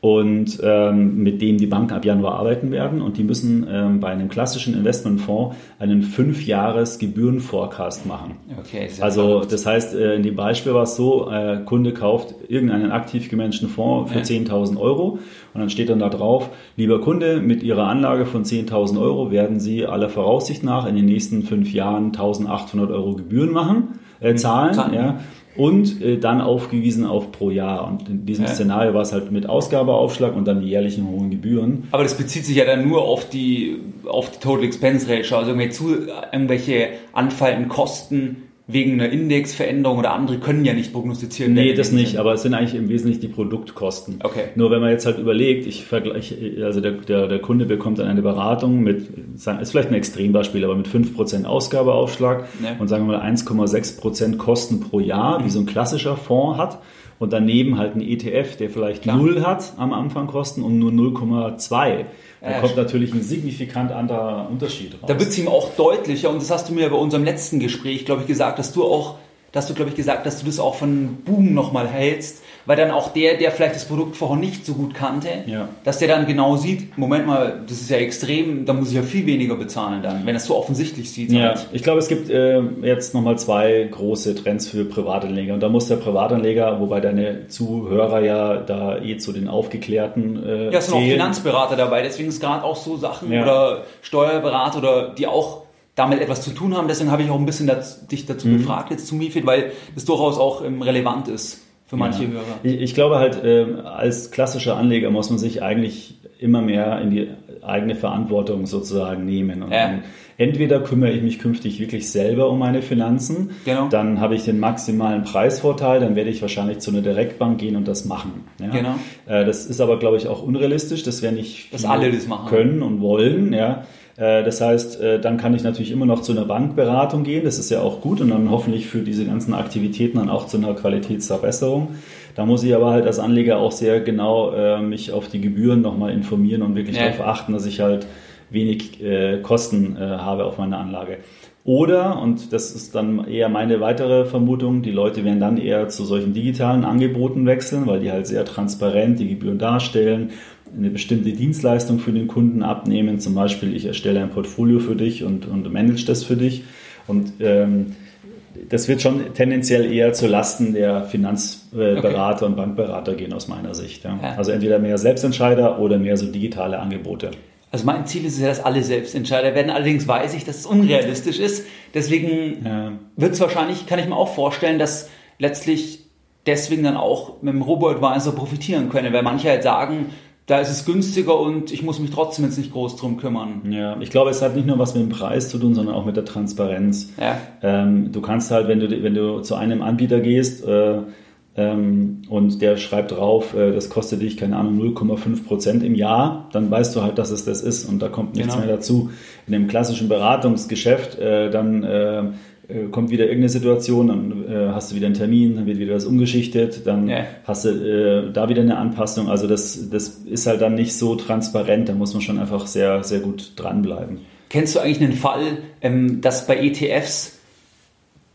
und ähm, mit dem die Banken ab Januar arbeiten werden. Und die müssen ähm, bei einem klassischen Investmentfonds einen fünfjahres Gebührenforecast machen. Okay, also das heißt, äh, in dem Beispiel war es so, äh, Kunde kauft irgendeinen aktiv gemanagten Fonds für ja. 10.000 Euro und dann steht dann da drauf, lieber Kunde, mit Ihrer Anlage von 10.000 Euro werden Sie aller Voraussicht nach in den nächsten fünf Jahren 1.800 Euro Gebühren machen, äh, zahlen. zahlen. Ja und äh, dann aufgewiesen auf pro Jahr. Und in diesem ja. Szenario war es halt mit Ausgabeaufschlag und dann die jährlichen hohen Gebühren. Aber das bezieht sich ja dann nur auf die, auf die Total Expense Ratio, also irgendwelche, zu, irgendwelche anfallenden Kosten wegen einer Indexveränderung oder andere können ja nicht prognostizieren. Nee, das nicht, aber es sind eigentlich im Wesentlichen die Produktkosten. Okay. Nur wenn man jetzt halt überlegt, ich vergleiche, also der, der, der Kunde bekommt dann eine Beratung mit, ist vielleicht ein Extrembeispiel, aber mit 5% Ausgabeaufschlag ja. und sagen wir mal 1,6% Kosten pro Jahr, mhm. wie so ein klassischer Fonds hat. Und daneben halt ein ETF, der vielleicht Klar. 0 hat am Anfang Kosten und nur 0,2. Da ja, kommt natürlich ein signifikant anderer Unterschied raus. Da wird es ihm auch deutlicher und das hast du mir bei unserem letzten Gespräch, glaube ich, gesagt, dass du auch, dass du, glaube ich, gesagt, dass du das auch von Boom nochmal hältst, weil dann auch der, der vielleicht das Produkt vorher nicht so gut kannte, ja. dass der dann genau sieht, Moment mal, das ist ja extrem, da muss ich ja viel weniger bezahlen dann, wenn es so offensichtlich sieht. Ja, halt. ich glaube, es gibt äh, jetzt nochmal zwei große Trends für Privatanleger und da muss der Privatanleger, wobei deine Zuhörer ja da eh zu den aufgeklärten äh, Ja, es sind auch Finanzberater dabei, deswegen ist gerade auch so Sachen ja. oder Steuerberater oder die auch damit etwas zu tun haben. Deswegen habe ich auch ein bisschen das, dich dazu mhm. gefragt jetzt zu MIFID, weil das durchaus auch ähm, relevant ist für manche ja. Hörer. Ich, ich, glaube halt, äh, als klassischer Anleger muss man sich eigentlich immer mehr in die eigene Verantwortung sozusagen nehmen. Und ja. entweder kümmere ich mich künftig wirklich selber um meine Finanzen, genau. dann habe ich den maximalen Preisvorteil, dann werde ich wahrscheinlich zu einer Direktbank gehen und das machen. Ja? Genau. Äh, das ist aber, glaube ich, auch unrealistisch, das werden nicht Dass alle das machen. können und wollen. Ja? Äh, das heißt, äh, dann kann ich natürlich immer noch zu einer Bankberatung gehen, das ist ja auch gut und dann hoffentlich für diese ganzen Aktivitäten dann auch zu einer Qualitätsverbesserung. Da muss ich aber halt als Anleger auch sehr genau äh, mich auf die Gebühren nochmal informieren und wirklich ja. darauf achten, dass ich halt wenig äh, Kosten äh, habe auf meine Anlage. Oder, und das ist dann eher meine weitere Vermutung, die Leute werden dann eher zu solchen digitalen Angeboten wechseln, weil die halt sehr transparent die Gebühren darstellen eine bestimmte Dienstleistung für den Kunden abnehmen. Zum Beispiel, ich erstelle ein Portfolio für dich und, und manage das für dich. Und ähm, das wird schon tendenziell eher zu Lasten der Finanzberater okay. und Bankberater gehen aus meiner Sicht. Ja. Ja. Also entweder mehr Selbstentscheider oder mehr so digitale Angebote. Also mein Ziel ist es ja, dass alle Selbstentscheider werden. Allerdings weiß ich, dass es unrealistisch ist. Deswegen ja. wird es wahrscheinlich, kann ich mir auch vorstellen, dass letztlich deswegen dann auch mit dem Robo-Advisor profitieren können, weil manche halt sagen, da ist es günstiger und ich muss mich trotzdem jetzt nicht groß drum kümmern. Ja, ich glaube, es hat nicht nur was mit dem Preis zu tun, sondern auch mit der Transparenz. Ja. Ähm, du kannst halt, wenn du, wenn du zu einem Anbieter gehst äh, ähm, und der schreibt drauf, äh, das kostet dich, keine Ahnung, 0,5 Prozent im Jahr, dann weißt du halt, dass es das ist und da kommt nichts genau. mehr dazu. In dem klassischen Beratungsgeschäft, äh, dann äh, kommt wieder irgendeine Situation, dann äh, hast du wieder einen Termin, dann wird wieder was umgeschichtet, dann ja. hast du äh, da wieder eine Anpassung. Also das, das ist halt dann nicht so transparent, da muss man schon einfach sehr, sehr gut dranbleiben. Kennst du eigentlich einen Fall, ähm, dass bei ETFs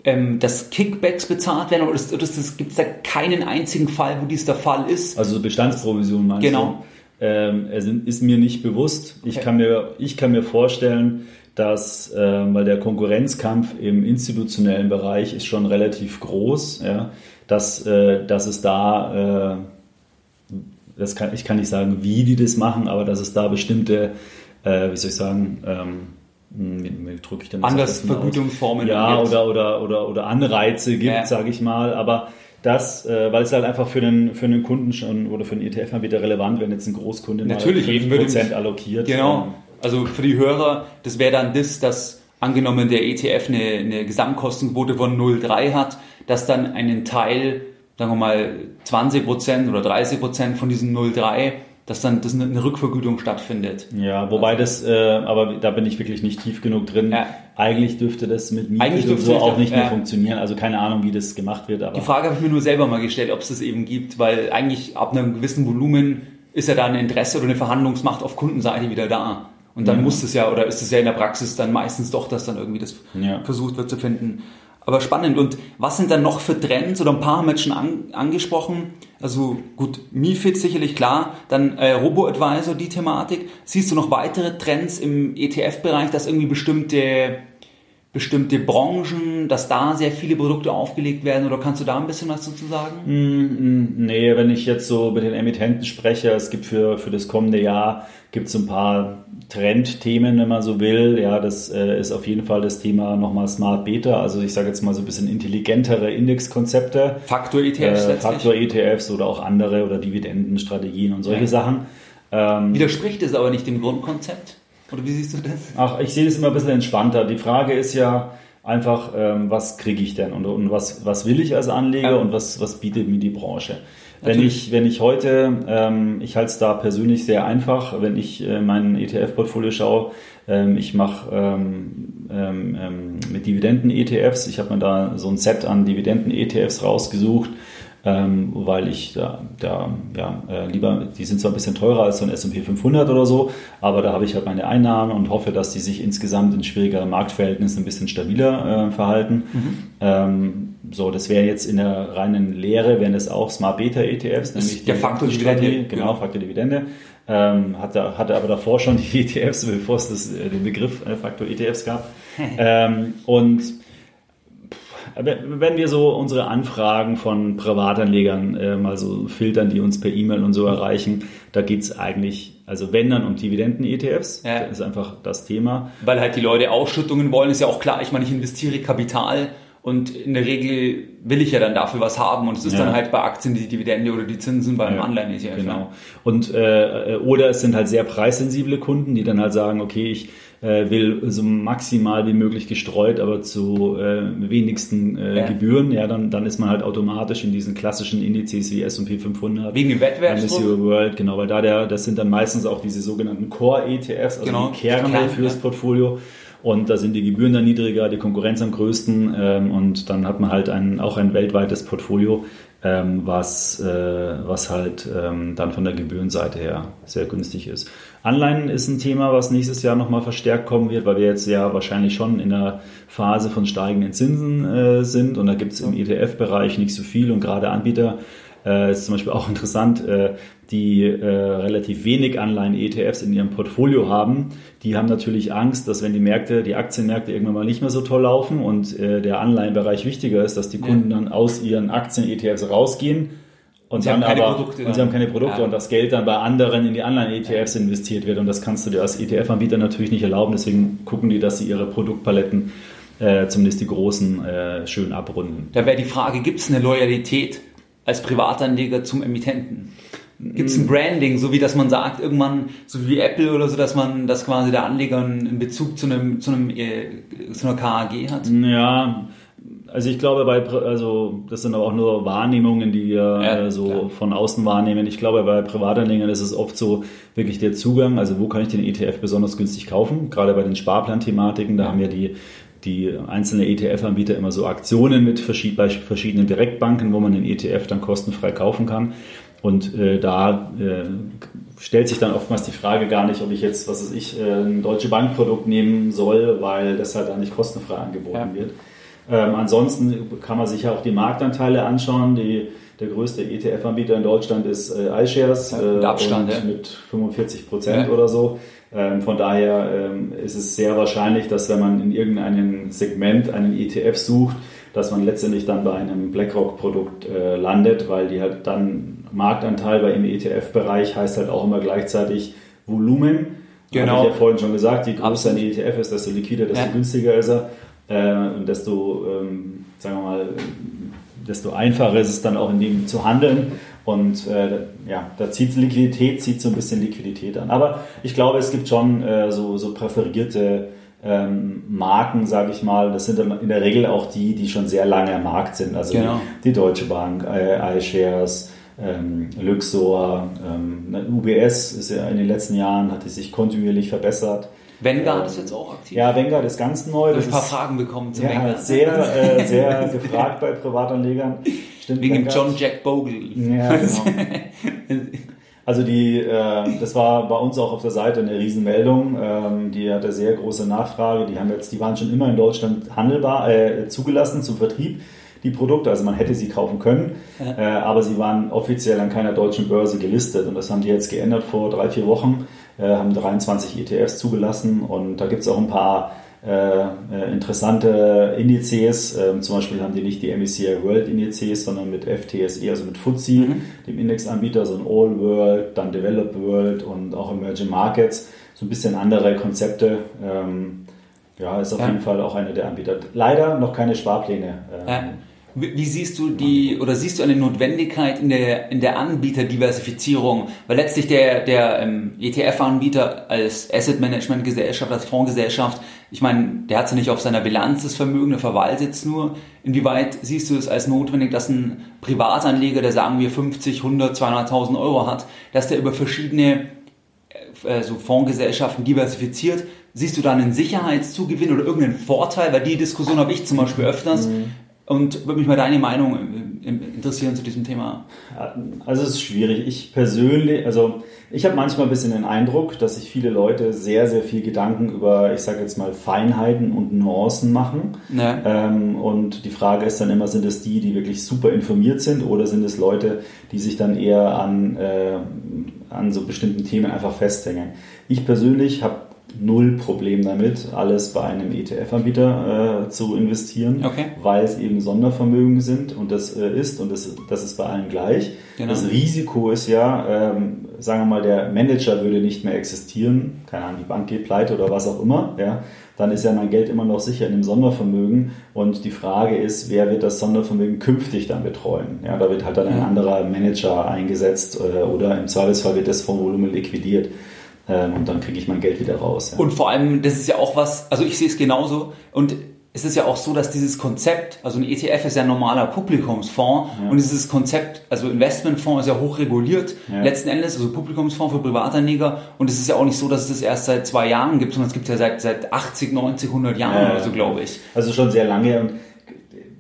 ähm, dass Kickbacks bezahlt werden oder, oder gibt es da keinen einzigen Fall, wo dies der Fall ist? Also Bestandsprovision meinst genau. du? Ähm, es ist mir nicht bewusst. Ich, okay. kann mir, ich kann mir vorstellen, dass, äh, weil der Konkurrenzkampf im institutionellen Bereich ist schon relativ groß, ja, dass, äh, dass es da, äh, das kann, ich kann nicht sagen, wie die das machen, aber dass es da bestimmte, äh, wie soll ich sagen, ähm, wie, wie drücke ich denn das Anders Vergütungsformen ja oder oder oder oder Anreize gibt, ja. sage ich mal, aber das, äh, weil es halt einfach für den, für den Kunden schon oder für den ETF mal wieder relevant, wenn jetzt ein Großkunde Natürlich, mal 5% allokiert. Genau. Also für die Hörer, das wäre dann das, dass angenommen der ETF eine, eine Gesamtkostenquote von 0,3 hat, dass dann einen Teil, sagen wir mal 20% oder 30% von diesen 0,3 dass dann dass eine Rückvergütung stattfindet. Ja, wobei das, äh, aber da bin ich wirklich nicht tief genug drin. Ja. Eigentlich dürfte das mit Miete und so auch nicht ja. mehr funktionieren. Also keine Ahnung, wie das gemacht wird. Aber Die Frage habe ich mir nur selber mal gestellt, ob es das eben gibt, weil eigentlich ab einem gewissen Volumen ist ja da ein Interesse oder eine Verhandlungsmacht auf Kundenseite wieder da. Und dann ja. muss es ja, oder ist es ja in der Praxis dann meistens doch, dass dann irgendwie das ja. versucht wird zu finden. Aber spannend. Und was sind dann noch für Trends? Oder ein paar haben wir jetzt schon an, angesprochen. Also gut, MiFID sicherlich klar. Dann äh, Robo-Advisor, die Thematik. Siehst du noch weitere Trends im ETF-Bereich, dass irgendwie bestimmte bestimmte Branchen, dass da sehr viele Produkte aufgelegt werden oder kannst du da ein bisschen was dazu sagen? Mm, nee, wenn ich jetzt so mit den Emittenten spreche, es gibt für, für das kommende Jahr gibt es ein paar Trendthemen, wenn man so will. Ja, das äh, ist auf jeden Fall das Thema nochmal Smart Beta, also ich sage jetzt mal so ein bisschen intelligentere Indexkonzepte. Faktor-ETFs äh, Faktor-ETFs oder auch andere oder Dividendenstrategien und solche ja. Sachen. Ähm, Widerspricht es aber nicht dem Grundkonzept? Oder wie siehst du das? Ach, ich sehe das immer ein bisschen entspannter. Die Frage ist ja einfach, ähm, was kriege ich denn und, und, was, was will ich als Anleger ja. und was, was bietet mir die Branche? Wenn ich, wenn ich heute, ähm, ich halte es da persönlich sehr einfach, wenn ich äh, mein ETF-Portfolio schaue, ähm, ich mache ähm, ähm, ähm, mit Dividenden-ETFs, ich habe mir da so ein Set an Dividenden-ETFs rausgesucht, ähm, weil ich da, da ja, äh, lieber, die sind zwar ein bisschen teurer als so ein S&P 500 oder so, aber da habe ich halt meine Einnahmen und hoffe, dass die sich insgesamt in schwierigeren Marktverhältnissen ein bisschen stabiler äh, verhalten. Mhm. So, das wäre jetzt in der reinen Lehre, wären das auch Smart Beta ETFs, nämlich der Faktor Dividende. Genau, genau, Faktor Dividende. Ähm, hatte, hatte aber davor schon die ETFs, bevor es das, äh, den Begriff äh, Faktor ETFs gab. ähm, und wenn wir so unsere Anfragen von Privatanlegern äh, mal so filtern, die uns per E-Mail und so erreichen, da geht es eigentlich, also wenn dann um Dividenden-ETFs, ja. das ist einfach das Thema. Weil halt die Leute Ausschüttungen wollen, ist ja auch klar, ich meine, ich investiere Kapital und in der Regel will ich ja dann dafür was haben und es ist ja. dann halt bei Aktien die Dividende oder die Zinsen beim ja, Anleihen-ETF. Genau. Und äh, oder es sind halt sehr preissensible Kunden, die dann halt sagen, okay, ich äh, will so maximal wie möglich gestreut, aber zu äh, wenigsten äh, ja. Gebühren, ja, dann, dann ist man halt automatisch in diesen klassischen Indizes wie S&P 500. Wegen dem Wettbewerbsdruck? World, genau, weil da der, das sind dann meistens auch diese sogenannten Core-ETFs, also genau. die Kerne Kern, fürs ja. Und da sind die Gebühren dann niedriger, die Konkurrenz am größten ähm, und dann hat man halt ein, auch ein weltweites Portfolio, ähm, was, äh, was halt ähm, dann von der Gebührenseite her sehr günstig ist. Anleihen ist ein Thema, was nächstes Jahr nochmal verstärkt kommen wird, weil wir jetzt ja wahrscheinlich schon in der Phase von steigenden Zinsen äh, sind und da gibt es im ETF-Bereich nicht so viel und gerade Anbieter äh, ist zum Beispiel auch interessant, äh, die äh, relativ wenig Anleihen-ETFs in ihrem Portfolio haben, die haben natürlich Angst, dass wenn die Märkte, die Aktienmärkte irgendwann mal nicht mehr so toll laufen und äh, der Anleihenbereich wichtiger ist, dass die Kunden ja. dann aus ihren Aktien-ETFs rausgehen und, sie haben keine aber, Produkte. Und sie haben keine Produkte ja. und das Geld dann bei anderen in die anderen ETFs investiert wird. Und das kannst du dir als ETF-Anbieter natürlich nicht erlauben. Deswegen gucken die, dass sie ihre Produktpaletten, äh, zumindest die großen, äh, schön abrunden. Da wäre die Frage, gibt es eine Loyalität als Privatanleger zum Emittenten? Gibt es ein Branding, so wie dass man sagt, irgendwann, so wie Apple oder so, dass man, dass quasi der Anleger einen Bezug zu einem, zu einem, äh, zu einer KAG hat? Ja, also ich glaube, bei, also das sind aber auch nur Wahrnehmungen, die wir ja, äh, so klar. von außen wahrnehmen. Ich glaube, bei Privatanlegern ist es oft so wirklich der Zugang, also wo kann ich den ETF besonders günstig kaufen? Gerade bei den Sparplanthematiken, da haben ja die die einzelnen ETF-Anbieter immer so Aktionen mit verschied bei verschiedenen Direktbanken, wo man den ETF dann kostenfrei kaufen kann. Und äh, da äh, stellt sich dann oftmals die Frage gar nicht, ob ich jetzt, was weiß ich, äh, ein deutsche Bankprodukt nehmen soll, weil das halt dann nicht kostenfrei angeboten ja. wird. Ähm, ansonsten kann man sich ja auch die Marktanteile anschauen. Die, der größte ETF-Anbieter in Deutschland ist äh, iShares äh, Abstand, ja. mit 45 Prozent ja. oder so. Ähm, von daher ähm, ist es sehr wahrscheinlich, dass wenn man in irgendeinem Segment einen ETF sucht, dass man letztendlich dann bei einem BlackRock-Produkt äh, landet, weil die halt dann Marktanteil bei im ETF-Bereich heißt halt auch immer gleichzeitig Volumen. Genau. Habe ich ja vorhin schon gesagt, je größer ein ETF ist, desto liquider, desto ja. günstiger ist er. Äh, und desto, ähm, sagen wir mal, desto einfacher ist es dann auch in dem zu handeln. Und äh, ja, da zieht Liquidität, zieht so ein bisschen Liquidität an. Aber ich glaube, es gibt schon äh, so, so präferierte ähm, Marken, sage ich mal. Das sind dann in der Regel auch die, die schon sehr lange am Markt sind. Also genau. die, die, Deutsche Bank, iShares, ähm, Luxor, ähm, UBS ist ja in den letzten Jahren, hat sich kontinuierlich verbessert. Vanguard ähm, ist jetzt auch aktiv. Ja, Vanguard ist ganz neu. Ich habe ein paar Fragen bekommen zu ja, Vanguard. Sehr, äh, sehr gefragt bei Privatanlegern. Stimmt, Wegen Vanguard. John Jack Bogle. Ja, genau. Also die, äh, das war bei uns auch auf der Seite eine Riesenmeldung. Ähm, die hatte sehr große Nachfrage. Die haben jetzt, die waren schon immer in Deutschland handelbar, äh, zugelassen zum Vertrieb die Produkte. Also man hätte sie kaufen können, ja. äh, aber sie waren offiziell an keiner deutschen Börse gelistet. Und das haben die jetzt geändert vor drei, vier Wochen, äh, haben 23 ETFs zugelassen und da gibt es auch ein paar äh, äh, interessante Indizes. Ähm, zum Beispiel haben die nicht die MSCI World Indizes, sondern mit FTSE, also mit FTSE, mhm. dem Indexanbieter, so ein All World, dann Developed World und auch Emerging Markets. So ein bisschen andere Konzepte. Ähm, ja, ist auf ja. jeden Fall auch einer der Anbieter. Leider noch keine Sparpläne. Ähm, ja. Wie siehst du die oder siehst du eine Notwendigkeit in der, in der Anbieterdiversifizierung? Weil letztlich der, der ähm, ETF-Anbieter als Asset Management Gesellschaft, als Fondsgesellschaft, ich meine, der hat ja nicht auf seiner Bilanz das Vermögen, der verwaltet es nur. Inwieweit siehst du es als notwendig, dass ein Privatanleger, der sagen wir 50, 100, 200.000 Euro hat, dass der über verschiedene äh, so Fondsgesellschaften diversifiziert? Siehst du da einen Sicherheitszugewinn oder irgendeinen Vorteil? Weil die Diskussion habe ich zum Beispiel öfters. Mhm und würde mich mal deine Meinung interessieren zu diesem Thema. Also es ist schwierig. Ich persönlich, also ich habe manchmal ein bisschen den Eindruck, dass sich viele Leute sehr, sehr viel Gedanken über, ich sage jetzt mal, Feinheiten und Nuancen machen. Ja. Ähm, und die Frage ist dann immer, sind es die, die wirklich super informiert sind oder sind es Leute, die sich dann eher an, äh, an so bestimmten Themen einfach festhängen? Ich persönlich habe null Problem damit, alles bei einem ETF-Anbieter äh, zu investieren, okay. weil es eben Sondervermögen sind und das äh, ist und das, das ist bei allen gleich. Genau. Das Risiko ist ja, ähm, sagen wir mal, der Manager würde nicht mehr existieren, keine Ahnung, die Bank geht pleite oder was auch immer, ja, dann ist ja mein Geld immer noch sicher in dem Sondervermögen und die Frage ist, wer wird das Sondervermögen künftig dann betreuen? Ja, da wird halt dann ein anderer Manager eingesetzt äh, oder im Zweifelsfall wird das Fondsvolumen liquidiert und dann kriege ich mein Geld wieder raus. Ja. Und vor allem, das ist ja auch was, also ich sehe es genauso und es ist ja auch so, dass dieses Konzept, also ein ETF ist ja ein normaler Publikumsfonds ja. und dieses Konzept, also Investmentfonds ist ja hochreguliert, ja. letzten Endes, also Publikumsfonds für Privatanleger und es ist ja auch nicht so, dass es das erst seit zwei Jahren gibt, sondern es gibt es ja seit, seit 80, 90, 100 Jahren ja, oder so, glaube ich. Also schon sehr lange und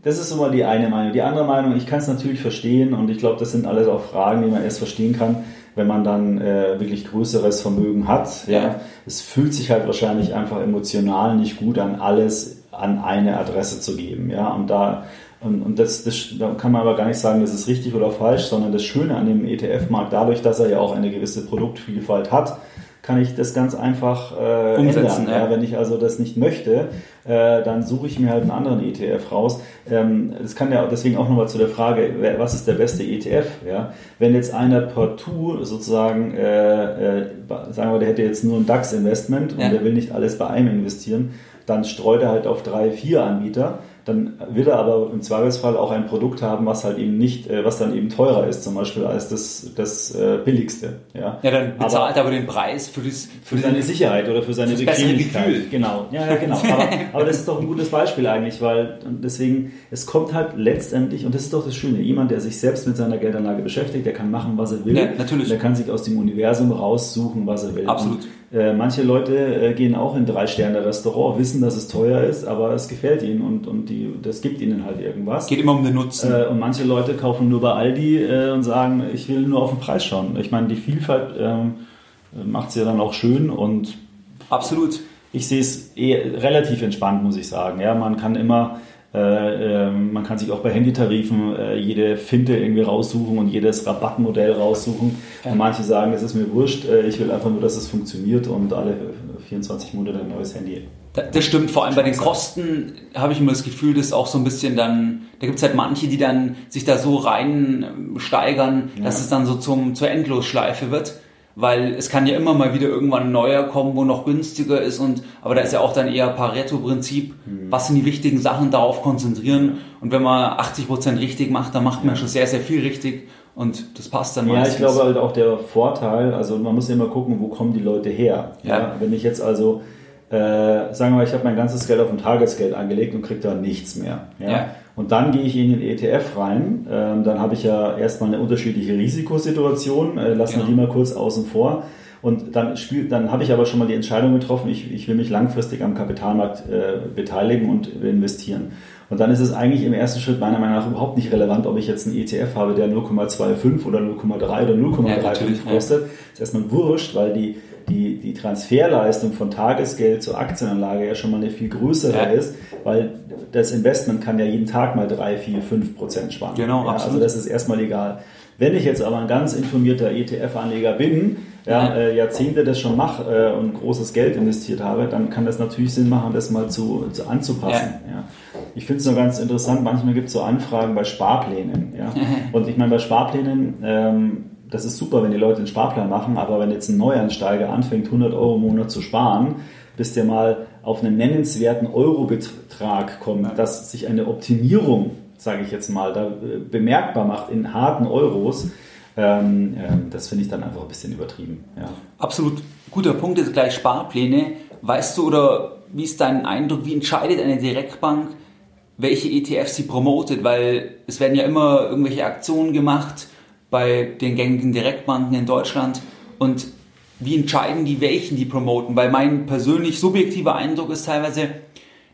das ist immer die eine Meinung. Die andere Meinung, ich kann es natürlich verstehen und ich glaube, das sind alles auch Fragen, die man erst verstehen kann, wenn man dann äh, wirklich größeres Vermögen hat. Ja. ja. Es fühlt sich halt wahrscheinlich einfach emotional nicht gut an, alles an eine Adresse zu geben. Ja. Und da und, und das, das, da kann man aber gar nicht sagen, das ist richtig oder falsch, sondern das Schöne an dem ETF-Markt, dadurch, dass er ja auch eine gewisse Produktvielfalt hat, kann ich das ganz einfach äh, Umsetzen, ändern. Ja. Ja, wenn ich also das nicht möchte, äh, dann suche ich mir halt einen anderen ETF raus. Ähm, das kann ja deswegen auch nochmal zu der Frage, wer, was ist der beste ETF? Ja? Wenn jetzt einer partout sozusagen, äh, äh, sagen wir, der hätte jetzt nur ein DAX-Investment und der will nicht alles bei einem investieren, dann streut er halt auf drei, vier Anbieter dann will er aber im Zweifelsfall auch ein Produkt haben, was halt eben nicht, äh, was dann eben teurer ist, zum Beispiel als das, das äh, billigste. Ja, ja dann bezahlt aber, aber den Preis für, das, für, für seine Sicherheit oder für seine Bequemlichkeit. Gefühl. Genau, ja, ja genau. aber, aber das ist doch ein gutes Beispiel eigentlich, weil deswegen, es kommt halt letztendlich, und das ist doch das Schöne, jemand, der sich selbst mit seiner Geldanlage beschäftigt, der kann machen, was er will. Ja, natürlich. Der kann sich aus dem Universum raussuchen, was er will. Absolut. Und, äh, manche Leute äh, gehen auch in drei Sterne Restaurant, wissen, dass es teuer ist, aber es gefällt ihnen und, und die, das gibt ihnen halt irgendwas. Geht immer um den Nutzen. Äh, und manche Leute kaufen nur bei Aldi äh, und sagen, ich will nur auf den Preis schauen. Ich meine, die Vielfalt ähm, macht es ja dann auch schön und absolut. Ich sehe es eh relativ entspannt, muss ich sagen. Ja, man kann immer äh, ähm, man kann sich auch bei Handytarifen äh, jede Finte irgendwie raussuchen und jedes Rabattmodell raussuchen. Und manche sagen, es ist mir wurscht, äh, ich will einfach nur, dass es funktioniert und alle 24 Monate ein neues Handy. Das stimmt, vor allem bei den Kosten habe ich immer das Gefühl, dass auch so ein bisschen dann, da gibt es halt manche, die dann sich da so rein steigern, ja. dass es dann so zum, zur Endlosschleife wird weil es kann ja immer mal wieder irgendwann ein neuer kommen, wo noch günstiger ist und aber da ist ja auch dann eher Pareto-Prinzip, mhm. was sind die wichtigen Sachen, darauf konzentrieren und wenn man 80 Prozent richtig macht, dann macht man schon sehr, sehr viel richtig und das passt dann Ja, meistens. ich glaube halt auch der Vorteil, also man muss ja immer gucken, wo kommen die Leute her. Ja. ja? Wenn ich jetzt also äh, sagen wir mal, ich habe mein ganzes Geld auf ein Tagesgeld angelegt und kriege da nichts mehr. Ja? ja. Und dann gehe ich in den ETF rein. Ähm, dann habe ich ja erstmal eine unterschiedliche Risikosituation. Äh, lassen wir genau. die mal kurz außen vor. Und dann, spielt, dann habe ich aber schon mal die Entscheidung getroffen, ich, ich will mich langfristig am Kapitalmarkt äh, beteiligen und investieren. Und dann ist es eigentlich im ersten Schritt meiner Meinung nach überhaupt nicht relevant, ob ich jetzt einen ETF habe, der 0,25 oder 0,3 oder 0,35 ja, kostet. Ja. ist erstmal wurscht, weil die, die, die Transferleistung von Tagesgeld zur Aktienanlage ja schon mal eine viel größere ja. ist, weil das Investment kann ja jeden Tag mal 3, 4, 5 Prozent sparen. Genau, ja, Also das ist erstmal egal. Wenn ich jetzt aber ein ganz informierter ETF-Anleger bin, ja, äh, Jahrzehnte das schon mache äh, und großes Geld investiert habe, dann kann das natürlich Sinn machen, das mal zu, zu anzupassen. Ja. ja. Ich finde es nur ganz interessant, manchmal gibt es so Anfragen bei Sparplänen. Ja. Und ich meine, bei Sparplänen, ähm, das ist super, wenn die Leute einen Sparplan machen, aber wenn jetzt ein Neuansteiger anfängt, 100 Euro im Monat zu sparen, bis der mal auf einen nennenswerten Eurobetrag kommt, dass sich eine Optimierung sage ich jetzt mal, da äh, bemerkbar macht in harten Euros, ähm, ähm, das finde ich dann einfach ein bisschen übertrieben. Ja. Absolut guter Punkt ist gleich Sparpläne. Weißt du oder wie ist dein Eindruck, wie entscheidet eine Direktbank, welche ETFs sie promotet? Weil es werden ja immer irgendwelche Aktionen gemacht bei den gängigen Direktbanken in Deutschland und wie entscheiden die, welchen die promoten? Weil mein persönlich subjektiver Eindruck ist teilweise,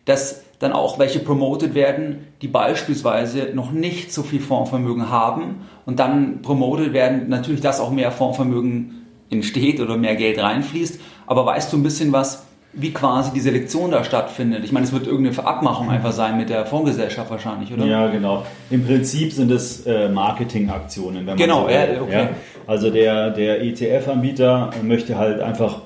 dass dann auch welche promotet werden, die beispielsweise noch nicht so viel Fondsvermögen haben und dann promotet werden, natürlich, dass auch mehr Fondsvermögen entsteht oder mehr Geld reinfließt. Aber weißt du ein bisschen was, wie quasi die Selektion da stattfindet? Ich meine, es wird irgendeine Abmachung einfach sein mit der Fondsgesellschaft wahrscheinlich, oder? Ja, genau. Im Prinzip sind es äh, Marketingaktionen. genau, so ja, okay. Ja? Also der, der ETF-Anbieter möchte halt einfach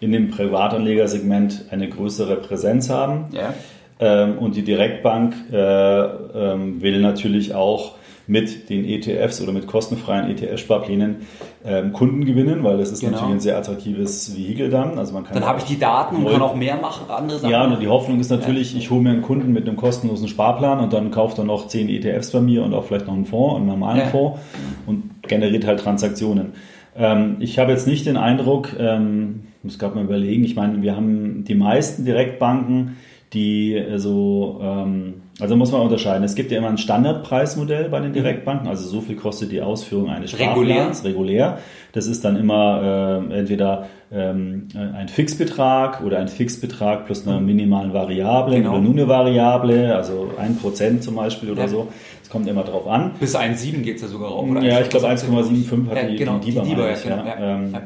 in dem Privatanlegersegment eine größere Präsenz haben. Ja. Ähm, und die Direktbank äh, ähm, will natürlich auch mit den ETFs oder mit kostenfreien ETF-Sparplänen ähm, Kunden gewinnen, weil das ist genau. natürlich ein sehr attraktives Vehikel dann. Also man kann dann habe ich die Daten und kann auch mehr machen, andere Sachen. Ja, und die Hoffnung ist natürlich, ja. ich hole mir einen Kunden mit einem kostenlosen Sparplan und dann kauft er noch 10 ETFs bei mir und auch vielleicht noch einen Fonds, einen normalen ja. Fonds und generiert halt Transaktionen. Ähm, ich habe jetzt nicht den Eindruck, ähm, muss gerade mal überlegen, ich meine, wir haben die meisten Direktbanken, die so, ähm, also muss man unterscheiden. Es gibt ja immer ein Standardpreismodell bei den mhm. Direktbanken, also so viel kostet die Ausführung eines Sparplans regulär. Das ist dann immer äh, entweder ähm, ein Fixbetrag oder ein Fixbetrag plus einer mhm. minimalen Variable genau. oder nur eine Variable, also ein Prozent zum Beispiel oder ja. so. Es kommt immer drauf an. Bis 1,7 geht es ja sogar rauf. ja, ich glaube 1,75 hat ja, die, genau, die DIBA. Die DIBA ja, genau. ähm,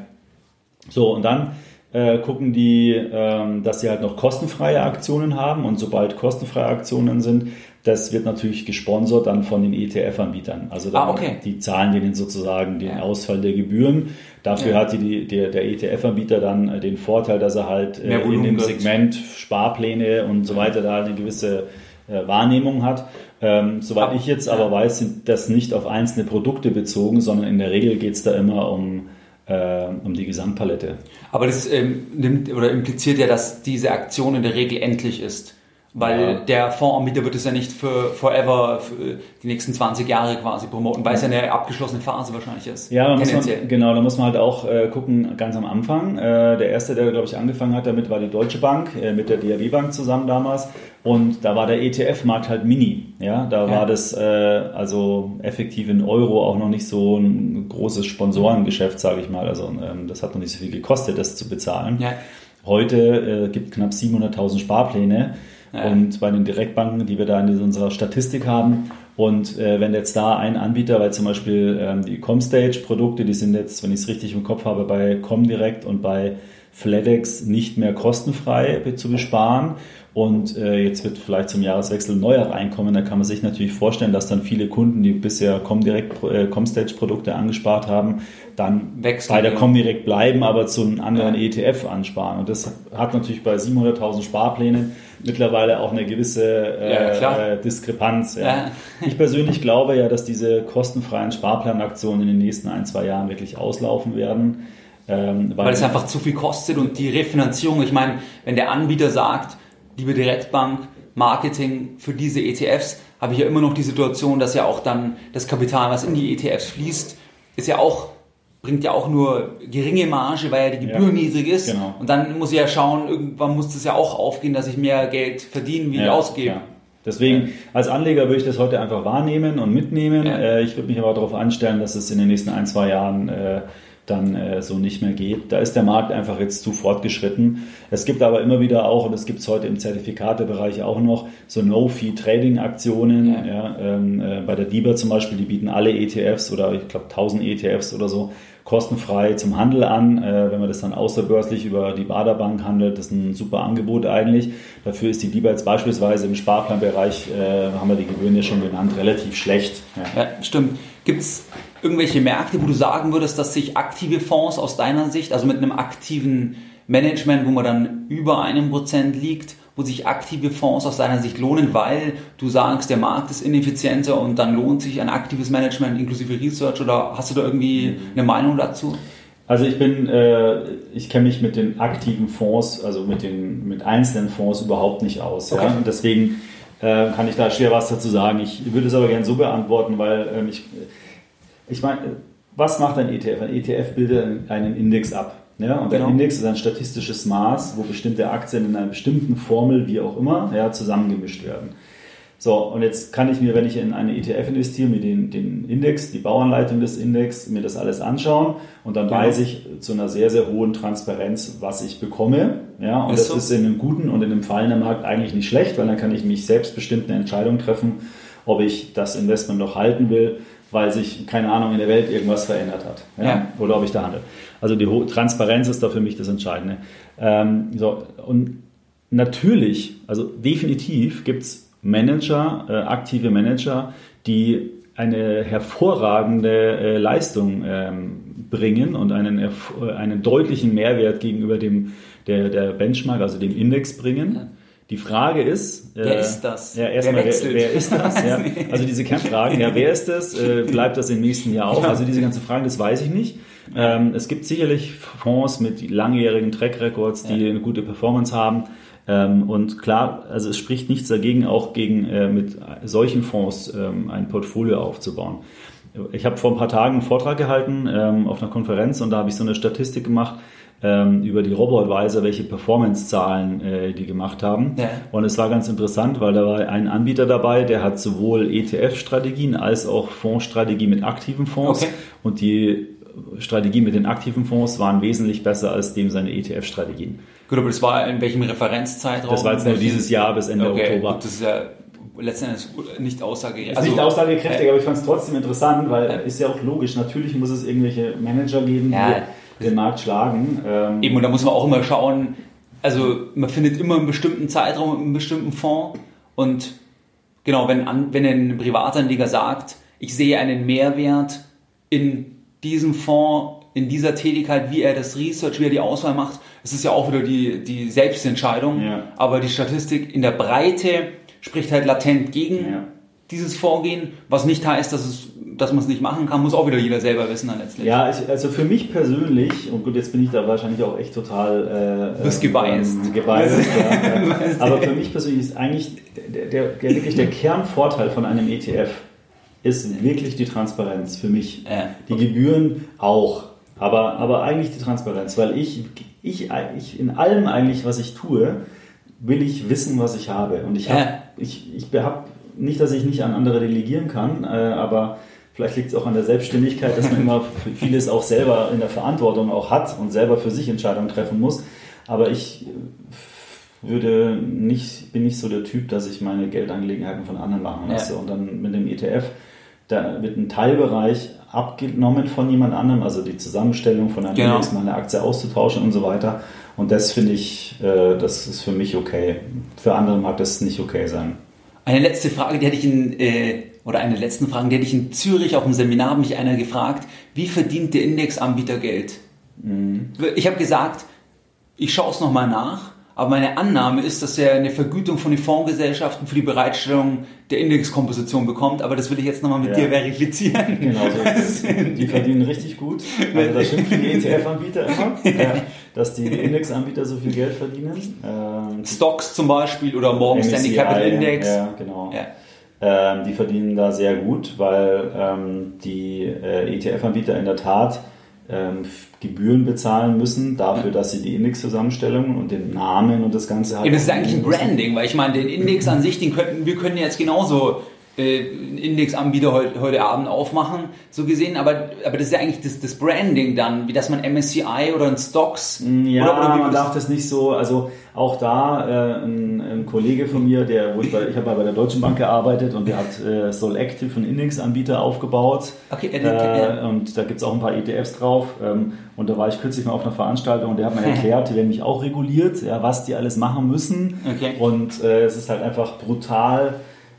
so, und dann äh, gucken die, ähm, dass sie halt noch kostenfreie Aktionen haben und sobald kostenfreie Aktionen sind, das wird natürlich gesponsert dann von den ETF-Anbietern. Also ah, okay. die zahlen denen sozusagen den ja. Ausfall der Gebühren. Dafür ja. hat die, der, der ETF-Anbieter dann äh, den Vorteil, dass er halt äh, in dem Segment Sparpläne und so weiter da eine gewisse äh, Wahrnehmung hat. Ähm, soweit ich jetzt aber weiß, sind das nicht auf einzelne Produkte bezogen, sondern in der Regel geht es da immer um um die Gesamtpalette. Aber das ähm, nimmt oder impliziert ja, dass diese Aktion in der Regel endlich ist. Weil ja. der Fondsanbieter wird es ja nicht für forever, für die nächsten 20 Jahre quasi promoten, weil es ja eine abgeschlossene Phase wahrscheinlich ist. Ja, da muss man, genau, da muss man halt auch äh, gucken, ganz am Anfang. Äh, der erste, der, glaube ich, angefangen hat damit, war die Deutsche Bank, äh, mit der DRW Bank zusammen damals. Und da war der ETF-Markt halt mini. Ja, da ja. war das äh, also effektiv in Euro auch noch nicht so ein großes Sponsorengeschäft, sage ich mal. Also ähm, das hat noch nicht so viel gekostet, das zu bezahlen. Ja. Heute äh, gibt knapp 700.000 Sparpläne. Ja. Und bei den Direktbanken, die wir da in unserer Statistik haben, und äh, wenn jetzt da ein Anbieter, weil zum Beispiel ähm, die Comstage-Produkte, die sind jetzt, wenn ich es richtig im Kopf habe, bei Comdirect und bei FedEx nicht mehr kostenfrei zu besparen. Und äh, jetzt wird vielleicht zum Jahreswechsel ein neuer reinkommen. Da kann man sich natürlich vorstellen, dass dann viele Kunden, die bisher Comdirect, äh, Comstage-Produkte angespart haben, dann Wechseln, bei der Comdirect bleiben, aber zu einem anderen ja. ETF ansparen. Und das hat natürlich bei 700.000 Sparplänen mittlerweile auch eine gewisse äh, ja, äh, Diskrepanz. Ja. Ja. Ich persönlich glaube ja, dass diese kostenfreien Sparplanaktionen in den nächsten ein, zwei Jahren wirklich auslaufen werden. Ähm, weil, weil es einfach zu viel kostet und die Refinanzierung, ich meine, wenn der Anbieter sagt, liebe Direktbank, Marketing für diese ETFs, habe ich ja immer noch die Situation, dass ja auch dann das Kapital, was in die ETFs fließt, ist ja auch bringt ja auch nur geringe Marge, weil ja die Gebühr ja, niedrig ist. Genau. Und dann muss ich ja schauen, irgendwann muss das ja auch aufgehen, dass ich mehr Geld verdiene, wie ja, ich ausgebe. Deswegen, als Anleger würde ich das heute einfach wahrnehmen und mitnehmen. Ja. Äh, ich würde mich aber darauf anstellen, dass es in den nächsten ein, zwei Jahren äh, dann äh, so nicht mehr geht. Da ist der Markt einfach jetzt zu fortgeschritten. Es gibt aber immer wieder auch, und das gibt es heute im Zertifikatebereich auch noch, so No-Fee-Trading-Aktionen. Ja. Ja, ähm, äh, bei der DIBA zum Beispiel, die bieten alle ETFs oder ich glaube 1000 ETFs oder so kostenfrei zum Handel an. Äh, wenn man das dann außerbörslich über die Baderbank handelt, das ist ein super Angebot eigentlich. Dafür ist die DIBA jetzt beispielsweise im Sparplanbereich, äh, haben wir die ja schon genannt, relativ schlecht. Ja. Ja, stimmt. Gibt es irgendwelche Märkte, wo du sagen würdest, dass sich aktive Fonds aus deiner Sicht, also mit einem aktiven Management, wo man dann über einem Prozent liegt, wo sich aktive Fonds aus deiner Sicht lohnen, weil du sagst, der Markt ist ineffizienter und dann lohnt sich ein aktives Management inklusive Research oder hast du da irgendwie eine Meinung dazu? Also ich bin, äh, ich kenne mich mit den aktiven Fonds, also mit den mit einzelnen Fonds überhaupt nicht aus. Okay. Ja? Deswegen äh, kann ich da schwer was dazu sagen. Ich würde es aber gerne so beantworten, weil ähm, ich, ich meine, was macht ein ETF? Ein ETF bildet einen Index ab. Ja, und Genau. ein Index ist ein statistisches Maß, wo bestimmte Aktien in einer bestimmten Formel, wie auch immer, ja, zusammengemischt werden. So, und jetzt kann ich mir, wenn ich in eine ETF investiere, mir den, den Index, die Bauanleitung des Index, mir das alles anschauen und dann Genau. weiß ich zu einer sehr, sehr hohen Transparenz, was ich bekomme. Ja, und Ist das so. ist in einem guten und in einem fallenden Markt eigentlich nicht schlecht, weil dann kann ich mich selbstbestimmt eine Entscheidung treffen, ob ich das Investment noch halten will, weil sich, keine Ahnung, in der Welt irgendwas verändert hat. Ja? Ja. Oder ob ich da handle. Also die Ho- Transparenz ist da für mich das Entscheidende. Ähm, so, und natürlich, also definitiv gibt es Manager, äh, aktive Manager, die eine hervorragende äh, Leistung ähm, bringen und einen, äh, einen deutlichen Mehrwert gegenüber dem der, der Benchmark, also dem Index bringen. Die Frage ist, äh, Wer ist das? Ja, Wer erstmal, wer, wechselt? wer ist das? Ja, also diese Kernfragen, ja, wer ist das? Äh, bleibt das im nächsten Jahr auch? Also diese ganzen Fragen, das weiß ich nicht. Ähm, es gibt sicherlich Fonds mit langjährigen Track Records, die eine gute Performance haben. Ähm, und klar, also es spricht nichts dagegen, auch gegen äh, mit solchen Fonds ähm, ein Portfolio aufzubauen. Ich habe vor ein paar Tagen einen Vortrag gehalten ähm, auf einer Konferenz und da habe ich so eine Statistik gemacht ähm, über die Robo-Advisor, welche Performance-Zahlen äh, die gemacht haben. Ja. Und es war ganz interessant, weil da war ein Anbieter dabei, der hat sowohl ETF-Strategien als auch Fondsstrategie mit aktiven Fonds. Okay. Und die Strategie mit den aktiven Fonds waren wesentlich besser als dem seine ETF-Strategien. Gut, aber das war in welchem Referenzzeitraum? Das war jetzt nur dieses Jahr bis Ende okay, Oktober. Gut, das ist ja letzten Endes nicht aussagekräftig. Ist nicht aussagekräftig, äh, aber ich fand es trotzdem interessant, weil Ja. ist ja auch logisch. Natürlich muss es irgendwelche Manager geben, Ja. die den Markt schlagen. Ähm, Eben, und da muss man auch immer schauen, also man findet immer einen bestimmten Zeitraum, einen bestimmten Fonds und genau, wenn, an, wenn ein Privatanleger sagt, ich sehe einen Mehrwert in diesem Fonds, in dieser Tätigkeit, wie er das Research, wie er die Auswahl macht, es ist ja auch wieder die, die Selbstentscheidung, Ja. aber die Statistik in der Breite spricht halt latent gegen Ja. dieses Vorgehen, was nicht heißt, dass, es, dass man es nicht machen kann, muss auch wieder jeder selber wissen dann letztlich. Ja, also für mich persönlich, und gut, jetzt bin ich da wahrscheinlich auch echt total äh, bist gebiased. ähm, gebiased ja. Aber für mich persönlich ist eigentlich der, der, der, wirklich der Kernvorteil von einem ETF ist wirklich die Transparenz für mich. Ja. Die Gebühren auch, aber, aber eigentlich die Transparenz, weil ich, ich, ich in allem eigentlich, was ich tue, will ich wissen, was ich habe. Und ich habe Ja. ich, ich habe nicht, dass ich nicht an andere delegieren kann, äh, aber vielleicht liegt es auch an der Selbstständigkeit, dass man immer vieles auch selber in der Verantwortung auch hat und selber für sich Entscheidungen treffen muss. Aber ich äh, würde nicht, bin nicht so der Typ, dass ich meine Geldangelegenheiten von anderen machen lasse. Ja. Und dann mit dem ETF, da wird ein Teilbereich abgenommen von jemand anderem, also die Zusammenstellung von einem Genau. Index, mal eine Aktie auszutauschen und so weiter. Und das finde ich, äh, das ist für mich okay. Für andere mag das nicht okay sein. Eine letzte Frage, die hätte ich in, äh, oder eine letzten Fragen, die hätte ich in Zürich auf dem Seminar, mich einer gefragt, wie verdient der Indexanbieter Geld? Ich habe gesagt, ich schaue es nochmal nach, aber meine Annahme ist, dass er eine Vergütung von den Fondsgesellschaften für die Bereitstellung der Indexkomposition bekommt, aber das will ich jetzt nochmal mit Ja. dir verifizieren. Genau so. Die verdienen richtig gut. Also da schimpfen die ETF-Anbieter immer, ja, dass die Indexanbieter so viel Geld verdienen. Ähm, Stocks zum Beispiel oder Morgan Stanley Capital Index. Ja, genau. Ja. Ähm, die verdienen da sehr gut, weil ähm, die äh, ETF-Anbieter in der Tat ähm, Gebühren bezahlen müssen dafür, dass sie die Indexzusammenstellung und den Namen und das Ganze halt. Ja, das ist eigentlich ein Branding, weil ich meine, den Index an sich, den könnten, wir können jetzt genauso äh, Indexanbieter heute, heute Abend aufmachen, so gesehen, aber, aber das ist ja eigentlich das, das Branding dann, wie dass man MSCI oder ein Stocks ja, oder, oder man darf das nicht so, also auch da äh, ein, ein, Kollege von mir, der, wo ich, bei, ich habe bei der Deutschen Bank gearbeitet und der hat äh, Sol Active, einen Indexanbieter aufgebaut okay, äh, ja. und da gibt es auch ein paar ETFs drauf ähm, und da war ich kürzlich mal auf einer Veranstaltung und der hat mir erklärt, die werden mich auch reguliert, ja, was die alles machen müssen okay. und äh, es ist halt einfach brutal,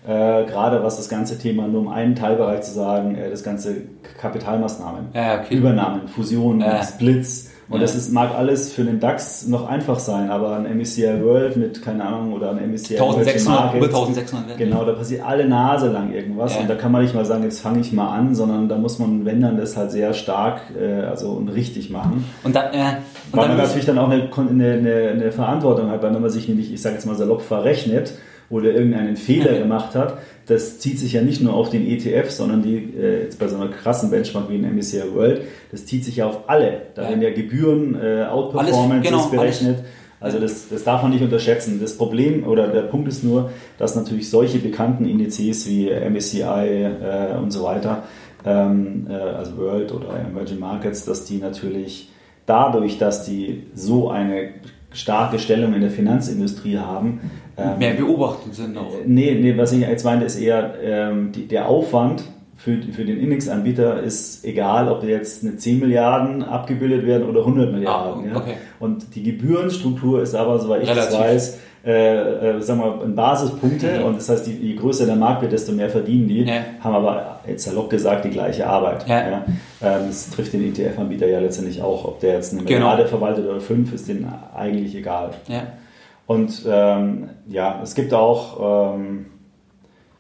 äh, gerade was das ganze Thema, nur um einen Teilbereich zu sagen, äh, das ganze Kapitalmaßnahmen, ja, okay. Übernahmen, Fusionen, ja. Splits. Und ja. das ist, mag alles für den DAX noch einfach sein, aber ein MSCI World mit, keine Ahnung, oder ein MSCI 1600, Market, über 1600. Genau, da passiert alle Nase lang irgendwas. Und da kann man nicht mal sagen, jetzt fange ich mal an, sondern da muss man, wenn dann, das halt sehr stark äh, also und richtig machen. Und dann, äh, und weil man natürlich dann auch eine, eine, eine Verantwortung hat, weil wenn man sich nämlich, ich sage jetzt mal salopp, verrechnet, oder irgendeinen Fehler gemacht hat, das zieht sich ja nicht nur auf den ETF, sondern die, äh, jetzt bei so einer krassen Benchmark wie in MSCI World, das zieht sich ja auf alle. Da werden ja Gebühren, äh, Outperformance genau, berechnet. Alles. Also das, das darf man nicht unterschätzen. Das Problem oder der Punkt ist nur, dass natürlich solche bekannten Indizes wie MSCI äh, und so weiter, ähm, äh, also World oder Emerging Markets, dass die natürlich dadurch, dass die so eine starke Stellung in der Finanzindustrie haben. Ähm, Mehr beobachtet sind auch. Äh, nee, nee, was ich jetzt meine, ist eher ähm, die, der Aufwand für, für den Indexanbieter ist egal, ob jetzt eine 10 Milliarden abgebildet werden oder 100 Milliarden. Ah, okay. ja? Und die Gebührenstruktur ist aber, soweit ich Relativ. das weiß, äh, äh, sagen wir, Basispunkte mhm. und das heißt, je größer der Markt wird, desto mehr verdienen die, ja. haben aber jetzt salopp gesagt die gleiche Arbeit. Ja. Ja. Ähm, das trifft den ETF-Anbieter ja letztendlich auch, ob der jetzt eine genau. Milliarde verwaltet oder fünf, ist denen eigentlich egal. Und ähm, ja, es gibt auch, ähm,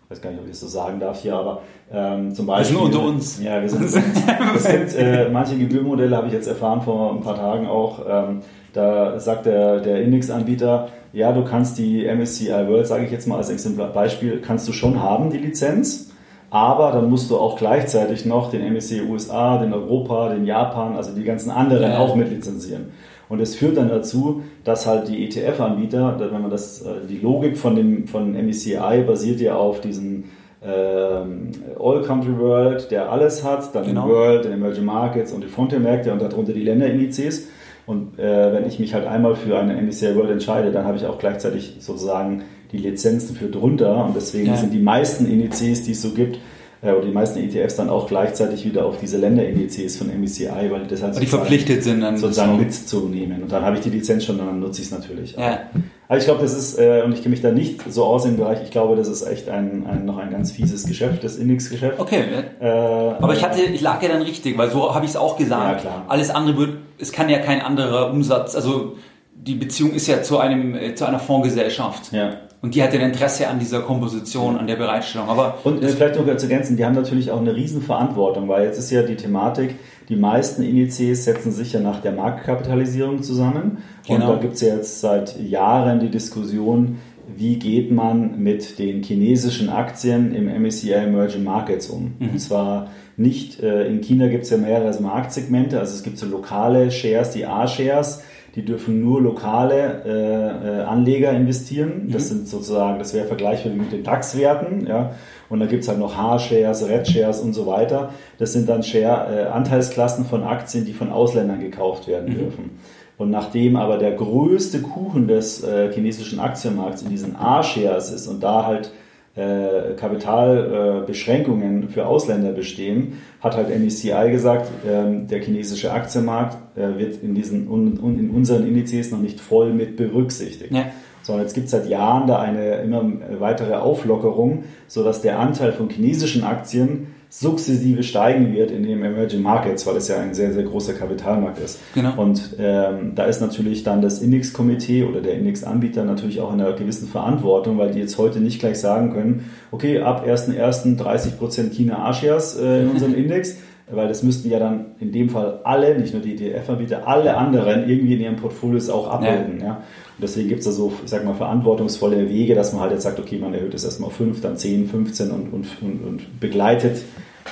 ich weiß gar nicht, ob ich das so sagen darf hier, aber ähm, zum Beispiel. Wir sind unter uns. Ja, wir sind. es gibt äh, manche Gebührenmodelle, habe ich jetzt erfahren vor ein paar Tagen auch. Ähm, da sagt der, der Indexanbieter, ja, du kannst die MSCI World, sage ich jetzt mal als Beispiel, kannst du schon haben, die Lizenz. Aber dann musst du auch gleichzeitig noch den MSCI USA, den Europa, den Japan, also die ganzen anderen ja. auch mit lizenzieren. Und es führt dann dazu, dass halt die ETF-Anbieter, wenn man das, äh, die Logik von dem von MSCI basiert ja auf diesen ähm, All Country World, der alles hat, dann genau. den World, den Emerging Markets und die Frontier-Märkte und darunter die Länderindizes. Und äh, wenn ich mich halt einmal für eine MSCI World entscheide, dann habe ich auch gleichzeitig sozusagen die Lizenzen für drunter. Und deswegen ja. sind die meisten Indizes, die es so gibt, äh, oder die meisten ETFs dann auch gleichzeitig wieder auf diese Länderindizes von MSCI, weil das halt die verpflichtet sind dann sozusagen mitzunehmen. Und dann habe ich die Lizenz schon, und dann nutze ich es natürlich. Ja. Aber ich glaube, das ist, äh, und ich kenne mich da nicht so aus im Bereich, ich glaube, das ist echt ein, ein noch ein ganz fieses Geschäft, das Indexgeschäft. Okay. Äh, Aber ich hatte, ich lag ja dann richtig, weil so habe ich es auch gesagt. Ja, klar. Alles andere wird, es kann ja kein anderer Umsatz, also die Beziehung ist ja zu einem, äh, zu einer Fondsgesellschaft. Ja. Und die hat ja ein Interesse an dieser Komposition, an der Bereitstellung. Aber und äh, vielleicht noch zu ergänzen, die haben natürlich auch eine Riesenverantwortung, weil jetzt ist ja die Thematik, die meisten Indizes setzen sich ja nach der Marktkapitalisierung zusammen. Genau. Und da gibt es ja jetzt seit Jahren die Diskussion, wie geht man mit den chinesischen Aktien im MSCI Emerging Markets um. Mhm. Und zwar nicht, äh, in China gibt es ja mehrere Marktsegmente, also es gibt so lokale Shares, die A-Shares, die dürfen nur lokale äh, äh, Anleger investieren. Das mhm. sind sozusagen, das wäre vergleichbar mit den DAX-Werten. Ja? Und da gibt es halt noch H-Shares, Red-Shares und so weiter. Das sind dann Share, äh, Anteilsklassen von Aktien, die von Ausländern gekauft werden mhm. dürfen. Und nachdem aber der größte Kuchen des äh, chinesischen Aktienmarkts in diesen A-Shares ist und da halt äh, Kapitalbeschränkungen für Ausländer bestehen, hat halt MSCI gesagt, äh, der chinesische Aktienmarkt äh, wird in, diesen, un, in unseren Indizes noch nicht voll mit berücksichtigt. Ja. Sondern jetzt gibt es seit Jahren da eine immer weitere Auflockerung, sodass der Anteil von chinesischen Aktien sukzessive steigen wird in den Emerging Markets, weil es ja ein sehr, sehr großer Kapitalmarkt ist. Genau. Und ähm, da ist natürlich dann das Index-Komitee oder der Index-Anbieter natürlich auch in einer gewissen Verantwortung, weil die jetzt heute nicht gleich sagen können, okay, ab 1.1. 30% China A-Shares äh, in unserem Index, weil das müssten ja dann in dem Fall alle, nicht nur die ETF-Anbieter, alle anderen irgendwie in ihren Portfolios auch abbilden. Ja. ja. Und deswegen gibt es da so, ich sag mal, verantwortungsvolle Wege, dass man halt jetzt sagt, okay, man erhöht es erstmal auf 5, dann 10, 15 und, und, und, und begleitet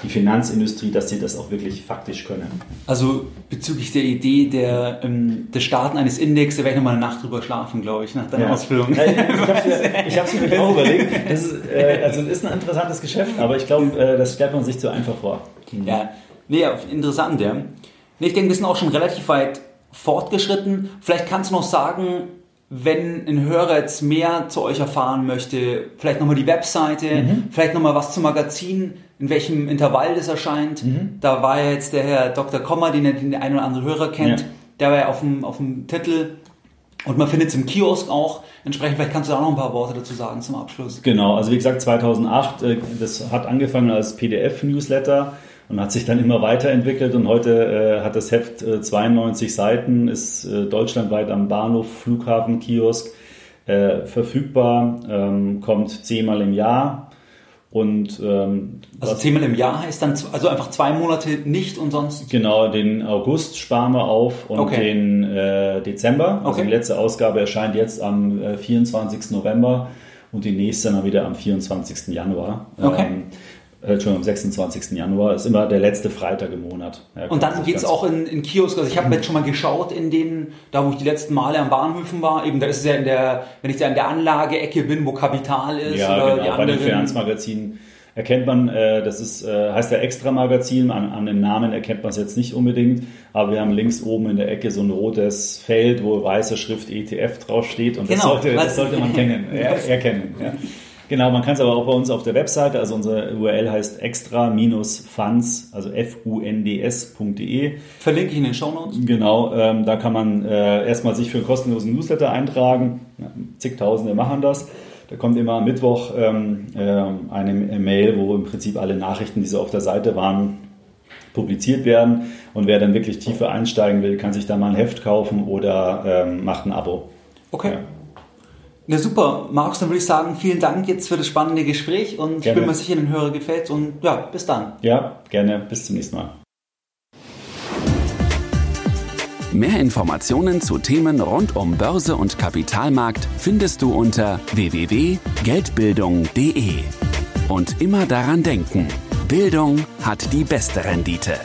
die Finanzindustrie, dass sie das auch wirklich faktisch können. Also bezüglich der Idee der, ähm, des Starten eines Index, da werde ich nochmal eine Nacht drüber schlafen, glaube ich, nach deiner ja. Ausführung. ich habe es mir auch überlegt. Das ist, äh, also ist ein interessantes Geschäft, aber ich glaube, äh, das stellt man sich zu einfach vor. Ja, nee, interessant, ja. Nee, ich denke, wir sind auch schon relativ weit fortgeschritten. Vielleicht kannst du noch sagen, wenn ein Hörer jetzt mehr zu euch erfahren möchte, vielleicht nochmal die Webseite, mhm. vielleicht nochmal was zum Magazin, in welchem Intervall das erscheint. Mhm. Da war ja jetzt der Herr Dr. Kommer, den, den der ein oder andere Hörer kennt, ja. der war ja auf dem, auf dem Titel und man findet es im Kiosk auch. Entsprechend, vielleicht kannst du auch noch ein paar Worte dazu sagen zum Abschluss. Genau, also wie gesagt, 2008, äh, das hat angefangen als PDF-Newsletter und hat sich dann immer weiterentwickelt und heute äh, hat das Heft äh, 92 Seiten, ist äh, deutschlandweit am Bahnhof, Flughafen, Kiosk äh, verfügbar, ähm, kommt zehnmal im Jahr und ähm, also zehnmal im Jahr heißt dann also einfach zwei Monate nicht und sonst genau den August sparen wir auf und okay. den äh, Dezember. Also okay. die letzte Ausgabe erscheint jetzt am äh, 24. November und die nächste dann wieder am 24. Januar. Okay. Ähm, äh, Entschuldigung, am 26. Januar, ist immer der letzte Freitag im Monat. Ja, und dann geht es auch in, in Kiosk. Also ich habe jetzt schon mal geschaut in den, da wo ich die letzten Male am Bahnhöfen war, eben da ist es ja in der, wenn ich da in der Anlageecke bin, wo Kapital ist. Ja, oder genau, bei den Finanzmagazinen erkennt man, äh, das ist, äh, heißt ja Extra-Magazin, an, an dem Namen erkennt man es jetzt nicht unbedingt, aber wir haben links oben in der Ecke so ein rotes Feld, wo weiße Schrift ETF draufsteht und genau, das, sollte, das sollte man kennen, er, erkennen. Ja. Genau, man kann es aber auch bei uns auf der Webseite, also unsere URL heißt extra-funds, also funds.de. Verlinke ich in den Show Notes. Genau, ähm, da kann man äh, erstmal sich für einen kostenlosen Newsletter eintragen. Ja, zigtausende machen das. Da kommt immer am Mittwoch ähm, äh, eine Mail, wo im Prinzip alle Nachrichten, die so auf der Seite waren, publiziert werden. Und wer dann wirklich tiefer einsteigen will, kann sich da mal ein Heft kaufen oder ähm, macht ein Abo. Okay. Ja. Ja, super. Markus, dann würde ich sagen, vielen Dank jetzt für das spannende Gespräch und gerne. ich bin mir sicher, den Hörer gefällt und ja, bis dann. Ja, gerne. Bis zum nächsten Mal. Mehr Informationen zu Themen rund um Börse und Kapitalmarkt findest du unter www.geldbildung.de. Und immer daran denken, Bildung hat die beste Rendite.